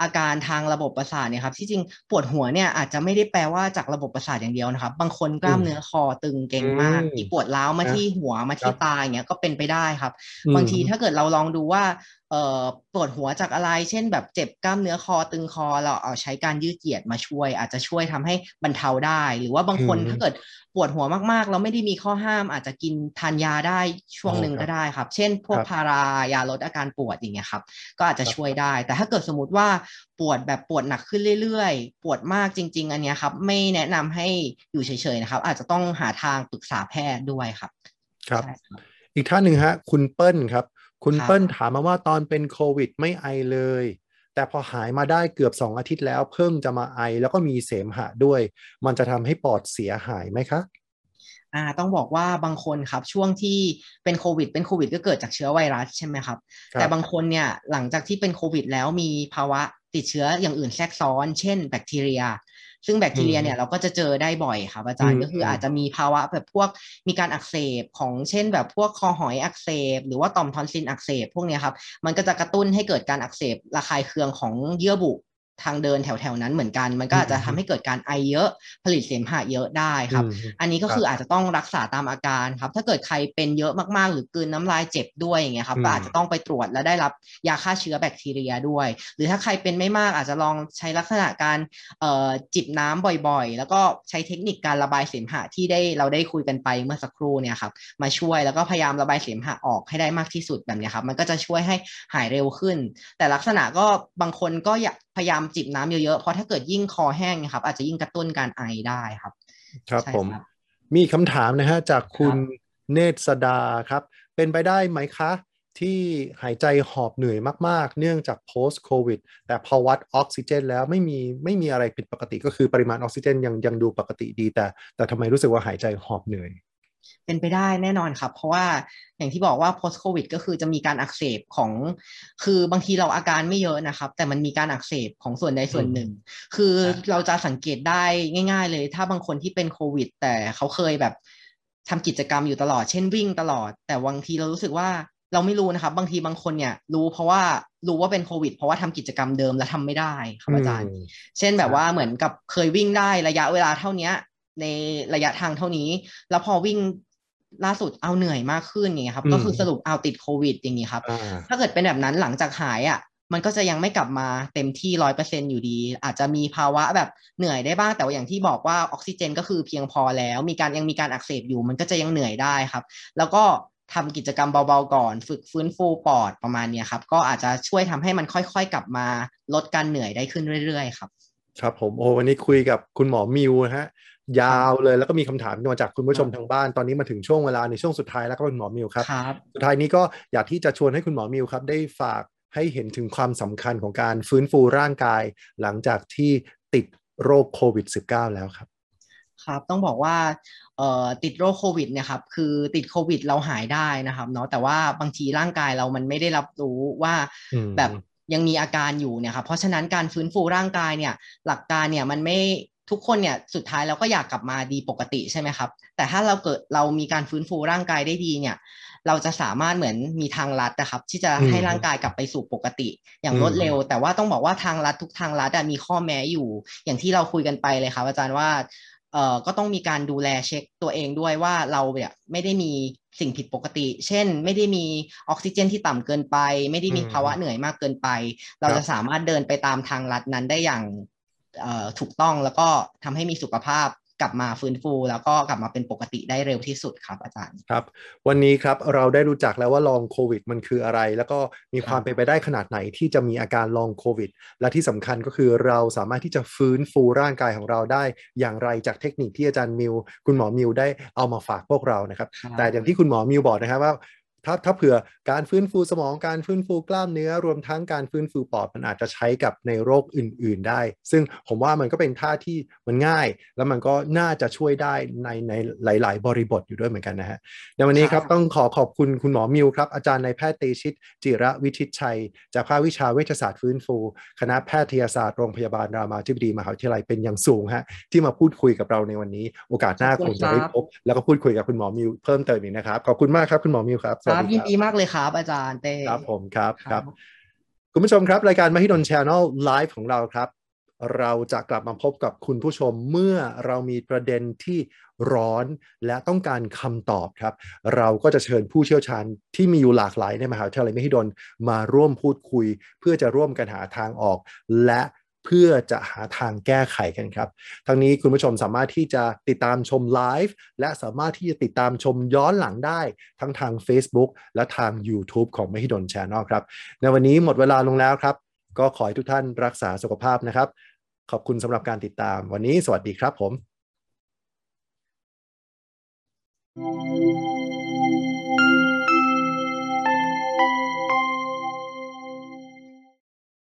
B: อาการทางระบบประสาทเนี่ยครับ ที่จริงปวดหัวเนี่ยอาจจะไม่ได้แปลว่าจากระบบประสาทอย่างเดียวนะครับ บางคนกล้ามเนื้อคอตึงเก่งมาก
A: อืม
B: มีปวดร้าวมา
A: นะ
B: ที่หัวมาที่
A: ครับ
B: ตาอย่างเงี้ยก็เป็นไปได้ครับ
A: อืม
B: บางทีถ้าเกิดเราลองดูว่าเอ่อ ปวดหัวจากอะไร เช่น แบบเจ็บกล้ามเนื้อคอตึงคอ เราเอาใช้การยืดเหยียดมาช่วย อาจจะช่วยทำให้บรรเทาได้ หรือว่าบางคน
A: อืม
B: ถ้าเกิดปวดหัวมากๆ เราไม่ได้มีข้อห้าม อาจจะกินทานยาได้ช่วง
A: อ๋อ
B: หนึ่ง
A: ครับ
B: ก็ได้ครับ เช่น พวก
A: ครับ
B: พารายาลดอาการปวดอย่างเงี้ยครับ ก็อาจจะ
A: ครับ
B: ช่วยได้ แต่ถ้าเกิดสมมติว่าปวดแบบปวดหนักขึ้นเรื่อยๆ ปวดมากจริง ๆ อันเนี้ยครับ ไม่แนะนำให้อยู่เฉยๆนะครับ อาจจะต้องหาทางปรึกษาแพทย์ด้วยครับ
A: ครับ
B: ใช่ครับ
A: อีกท่านหนึ่งฮะ คุณเปิ้ลครับ คุณ
B: ครับ
A: เปิ้ลถามมาว่าตอนเป็นโควิดไม่ไอเลย แต่พอหายมาได้เกือบ 2 อาทิตย์แล้ว เพิ่งจะมาไอแล้วก็มีเสมหะด้วย มันจะทำให้ปอดเสียหายไหมคะ
B: อ่าต้องบอกว่าบางคนครับช่วงที่เป็นโควิด เป็นโควิดก็เกิดจากเชื้อไวรัสใช่ไหมครับ
A: ครับ
B: แต่บางคนเนี่ยหลังจากที่เป็นโควิด แล้วมีภาวะติดเชื้ออย่างอื่นแทรกซ้อน เช่น แบคทีเรีย ซึ่งแบคทีเรียเนี่ยเราก็จะเจอได้บ่อยครับอาจาร
A: อื
B: ย์
A: ม
B: ก็คืออาจจะมีภาวะแบบพวกมีการอักเสบของเช่น แบบพวกคอหอยอักเสบ หรือว่าต่อมทอนซิลอักเสบพวกเนี้ยครับมันก็จะกระตุ้นให้เกิดการอักเสบระคายเคืองของเยื่อบุ ทางเดินแถวๆนั้นเหมือนกัน มันก็อาจจะทำให้เกิดการไอเยอะผลิตเสมหะเยอะได้ครับ
A: อืม
B: อันนี้ก็
A: ครับ
B: คืออาจจะต้องรักษาตามอาการครับ ถ้าเกิดใครเป็นเยอะมากๆ หรือกลืนน้ำลายเจ็บด้วยอย่างเงี้ยครับ
A: อืม
B: ก็อาจจะต้องไปตรวจและได้รับยาฆ่าเชื้อแบคทีเรียด้วย หรือถ้าใครเป็นไม่มากอาจจะลองใช้ลักษณะการเอ่อจิบน้ำบ่อยๆ แล้วก็ใช้เทคนิคการระบายเสมหะที่ได้เราได้คุยกันไปเมื่อสักครู่เนี่ยครับมาช่วยแล้วก็พยายามระบายเสมหะออกให้ได้มากที่สุดแบบเนี้ยครับมันก็จะช่วยให้หายเร็วขึ้น แต่ลักษณะก็บางคนก็อยากพยายามจิบน้ำเยอะๆ เพราะถ้าเกิดยิ่งคอแห้งเนยครับ อาจจะยิ่งกระตุ้นการไอได้ครับ
A: ครับ
B: ใช่
A: ผม
B: ครับ
A: มีคำถามนะฮะจากคุณ
B: ครับ
A: เนตรสดาครับ เป็นไปได้ไหมคะ ที่หายใจหอบเหนื่อยมากๆ เนื่องจาก post covid แต่พอวัดออกซิเจน แล้วไม่มีไม่มีอะไรผิดปกติก็คือปริมาณออกซิเจนยังยังดูปกติดีแต่ แต่ทำไมรู้สึกว่าหายใจหอบเหนื่อย
B: เป็นไปได้แน่นอนครับ เพราะว่าอย่างที่บอกว่า post covid ก็คือจะมีการอักเสบของ คือบางทีเราอาการไม่เยอะนะครับ แต่มันมีการอักเสบของส่วนใดส่วนหนึ่ง คือ
A: ครับ
B: เราจะสังเกตได้ง่าย ๆ เลย ถ้าบางคนที่เป็นโควิด แต่เขาเคยแบบทำกิจกรรมอยู่ตลอด เช่นวิ่งตลอด แต่บางทีเรารู้สึกว่าเราไม่รู้นะครับ บางทีบางคนเนี่ย รู้เพราะว่ารู้ว่าเป็นโควิด เพราะว่าทำกิจกรรมเดิมแล้วทำไม่ได้ครับอาจารย์
A: อืม
B: เช่นแบ
A: ครับบ
B: ว่าเหมือนกับเคยวิ่งได้ระยะเวลาเท่าเนี้ย ในระยะทางเท่านี้ แล้วพอวิ่งล่าสุดเอาเหนื่อยมากขึ้นอย่างเงี้ยครับ
A: อืม
B: ก็คือสรุปเอาติดโควิดอย่างงี้ครับ
A: อ่า
B: ถ้าเกิดเป็นแบบนั้นหลังจากหายอะ มันก็จะยังไม่กลับมาเต็มที่ร้อยเปอร์เซ็นอยู่ดี อาจจะมีภาวะแบบเหนื่อยได้บ้าง แต่ว่าอย่างที่บอกว่าออกซิเจนก็คือเพียงพอแล้ว มีการยังมีการอักเสบอยู่ มันก็จะยังเหนื่อยได้ครับ แล้วก็ทำกิจกรรมเบาๆก่อน ฝึกฟื้นฟูปอดประมาณเนี้ยครับ ก็อาจจะช่วยทำให้มันค่อยๆกลับมาลดการเหนื่อยได้ขึ้นเรื่อยๆ ครับ
A: ครับผมโอ้วันนี้คุยกับคุณหมอมิวนะฮะ ยาวเลยแล้วก็มีคำถามมาจากคุณผู้ชมทางบ้าน ตอนนี้มาถึงช่วงเวลาในช่วงสุดท้ายแล้วก็เป็นหมอมิวครับ
B: ครับ
A: สุดท้ายนี้ก็อยากที่จะชวนให้คุณหมอมิวครับ ได้ฝากให้เห็นถึงความสำคัญของการฟื้นฟูร่างกาย หลังจากที่ติดโรคโควิด -19 แล้วครับ
B: ครับต้องบอกว่าเอ่อติดโรคโควิดเนี่ยครับคือติดโควิดเราหายได้นะครับเนาะแต่ว่าบางทีร่างกายเรามันไม่ได้รับรู้ว่า
A: อืม
B: แบบยังมีอาการอยู่เนี่ยครับเพราะฉะนั้นการฟื้นฟูร่างกายเนี่ยหลักการเนี่ยมันไม่ ทุกคนเนี่ยสุดท้ายเราก็อยากกลับมาดีปกติใช่ไหมครับ แต่ถ้าเราเกิดเรามีการฟื้นฟูร่างกายได้ดีเนี่ย เราจะสามารถเหมือนมีทางลัดนะครับ ที่จะ
A: อืม
B: ให้ร่างกายกลับไปสู่ปกติ อย่างรวดเร็ว แต่ว่าต้องบอกว่าทางลัดทุกทางลัดอะมีข้อแม้อยู่ อย่างที่เราคุยกันไปเลยครับอาจารย์ว่าเอ่อก็ต้องมีการดูแลเช็คตัวเองด้วยว่าเราเนี่ยไม่ได้มีสิ่งผิดปกติ เช่น ไม่ได้มีออกซิเจนที่ต่ำเกินไป ไม่ได้มี
A: อืม
B: ภาวะเหนื่อยมากเกินไป เรา
A: ครับ
B: จะสามารถเดินไปตามทางลัดนั้นได้อย่างเอ่อ ถูกต้องแล้วก็ทำให้มีสุขภาพกลับมาฟื้นฟู แล้วก็กลับมาเป็นปกติได้เร็วที่สุดครับอาจารย์
A: ครับ วันนี้ครับเราได้รู้จักแล้วว่าลองโควิดมันคืออะไร แล้วก็มีความเป็นไปได้ขนาดไหนที่จะมีอาการลองโควิด และที่สำคัญก็คือเราสามารถที่จะฟื้นฟูร่างกายของเราได้ อย่างไรจากเทคนิคที่อาจารย์มิว คุณหมอมิวได้เอามาฝากพวกเรานะครับ
B: ครับ
A: แต่อย่างที่คุณหมอมิวบอกนะครับว่า ถ้าถ้าเผื่อการฟื้นฟูสมองการฟื้นฟูกล้ามเนื้อรวมทั้งการฟื้นฟูปอดมันอาจจะใช้กับในโรคอื่น ๆได้ ซึ่งผมว่ามันก็เป็นท่าที่มันง่าย แล้วมันก็น่าจะช่วยได้ในในหลาย ๆ บริบทอยู่ด้วยเหมือนกันนะฮะในวันนี้ครับ
B: ครับ
A: ต้องขอขอบคุณคุณหมอมิวครับอาจารย์นายแพทย์เตชิต จิระวิชิตชัย จากภาควิชาเวชศาสตร์ฟื้นฟู คณะแพทยศาสตร์โรงพยาบาลรามาธิบดีมหาวิทยาลัยเป็นอย่างสูงฮะที่มาพูดคุยกับเราในวันนี้ โอกาสหน้าคงจะได้พบแล้วก็พูดคุยกับคุณหมอมิวเพิ่มเติมอีกนะครับขอบคุณมากครับคุณหมอมิวครับส
B: ค
A: วัส
B: รับ
A: ดี
B: ยิน
A: ครับ
B: ดีมากเลยครับ อาจารย์เต้
A: ครับผมครับ
B: ครับ
A: ครับคุณผู้ชมครับ รายการมหิดล Channel Live ของเราครับ เราจะกลับมาพบกับคุณผู้ชมเมื่อเรามีประเด็นที่ร้อนและต้องการคำตอบครับ เราก็จะเชิญผู้เชี่ยวชาญที่มีอยู่หลากหลายในมหาวิทยาลัยมหิดลมาร่วมพูดคุย เพื่อจะร่วมกันหาทางออก และ เพื่อจะหาทางแก้ไขกันครับ ทั้งนี้คุณผู้ชมสามารถที่จะติดตามชมไลฟ์และสามารถที่จะติดตามชมย้อนหลังได้ ทั้งทาง Facebook และทาง YouTube ของมหิดล Channel ครับ ในวันนี้หมดเวลาลงแล้วครับ ก็ขอให้ทุกท่านรักษาสุขภาพนะครับ ขอบคุณสำหรับการติดตามวันนี้สวัสดีครับผม
C: Thank you.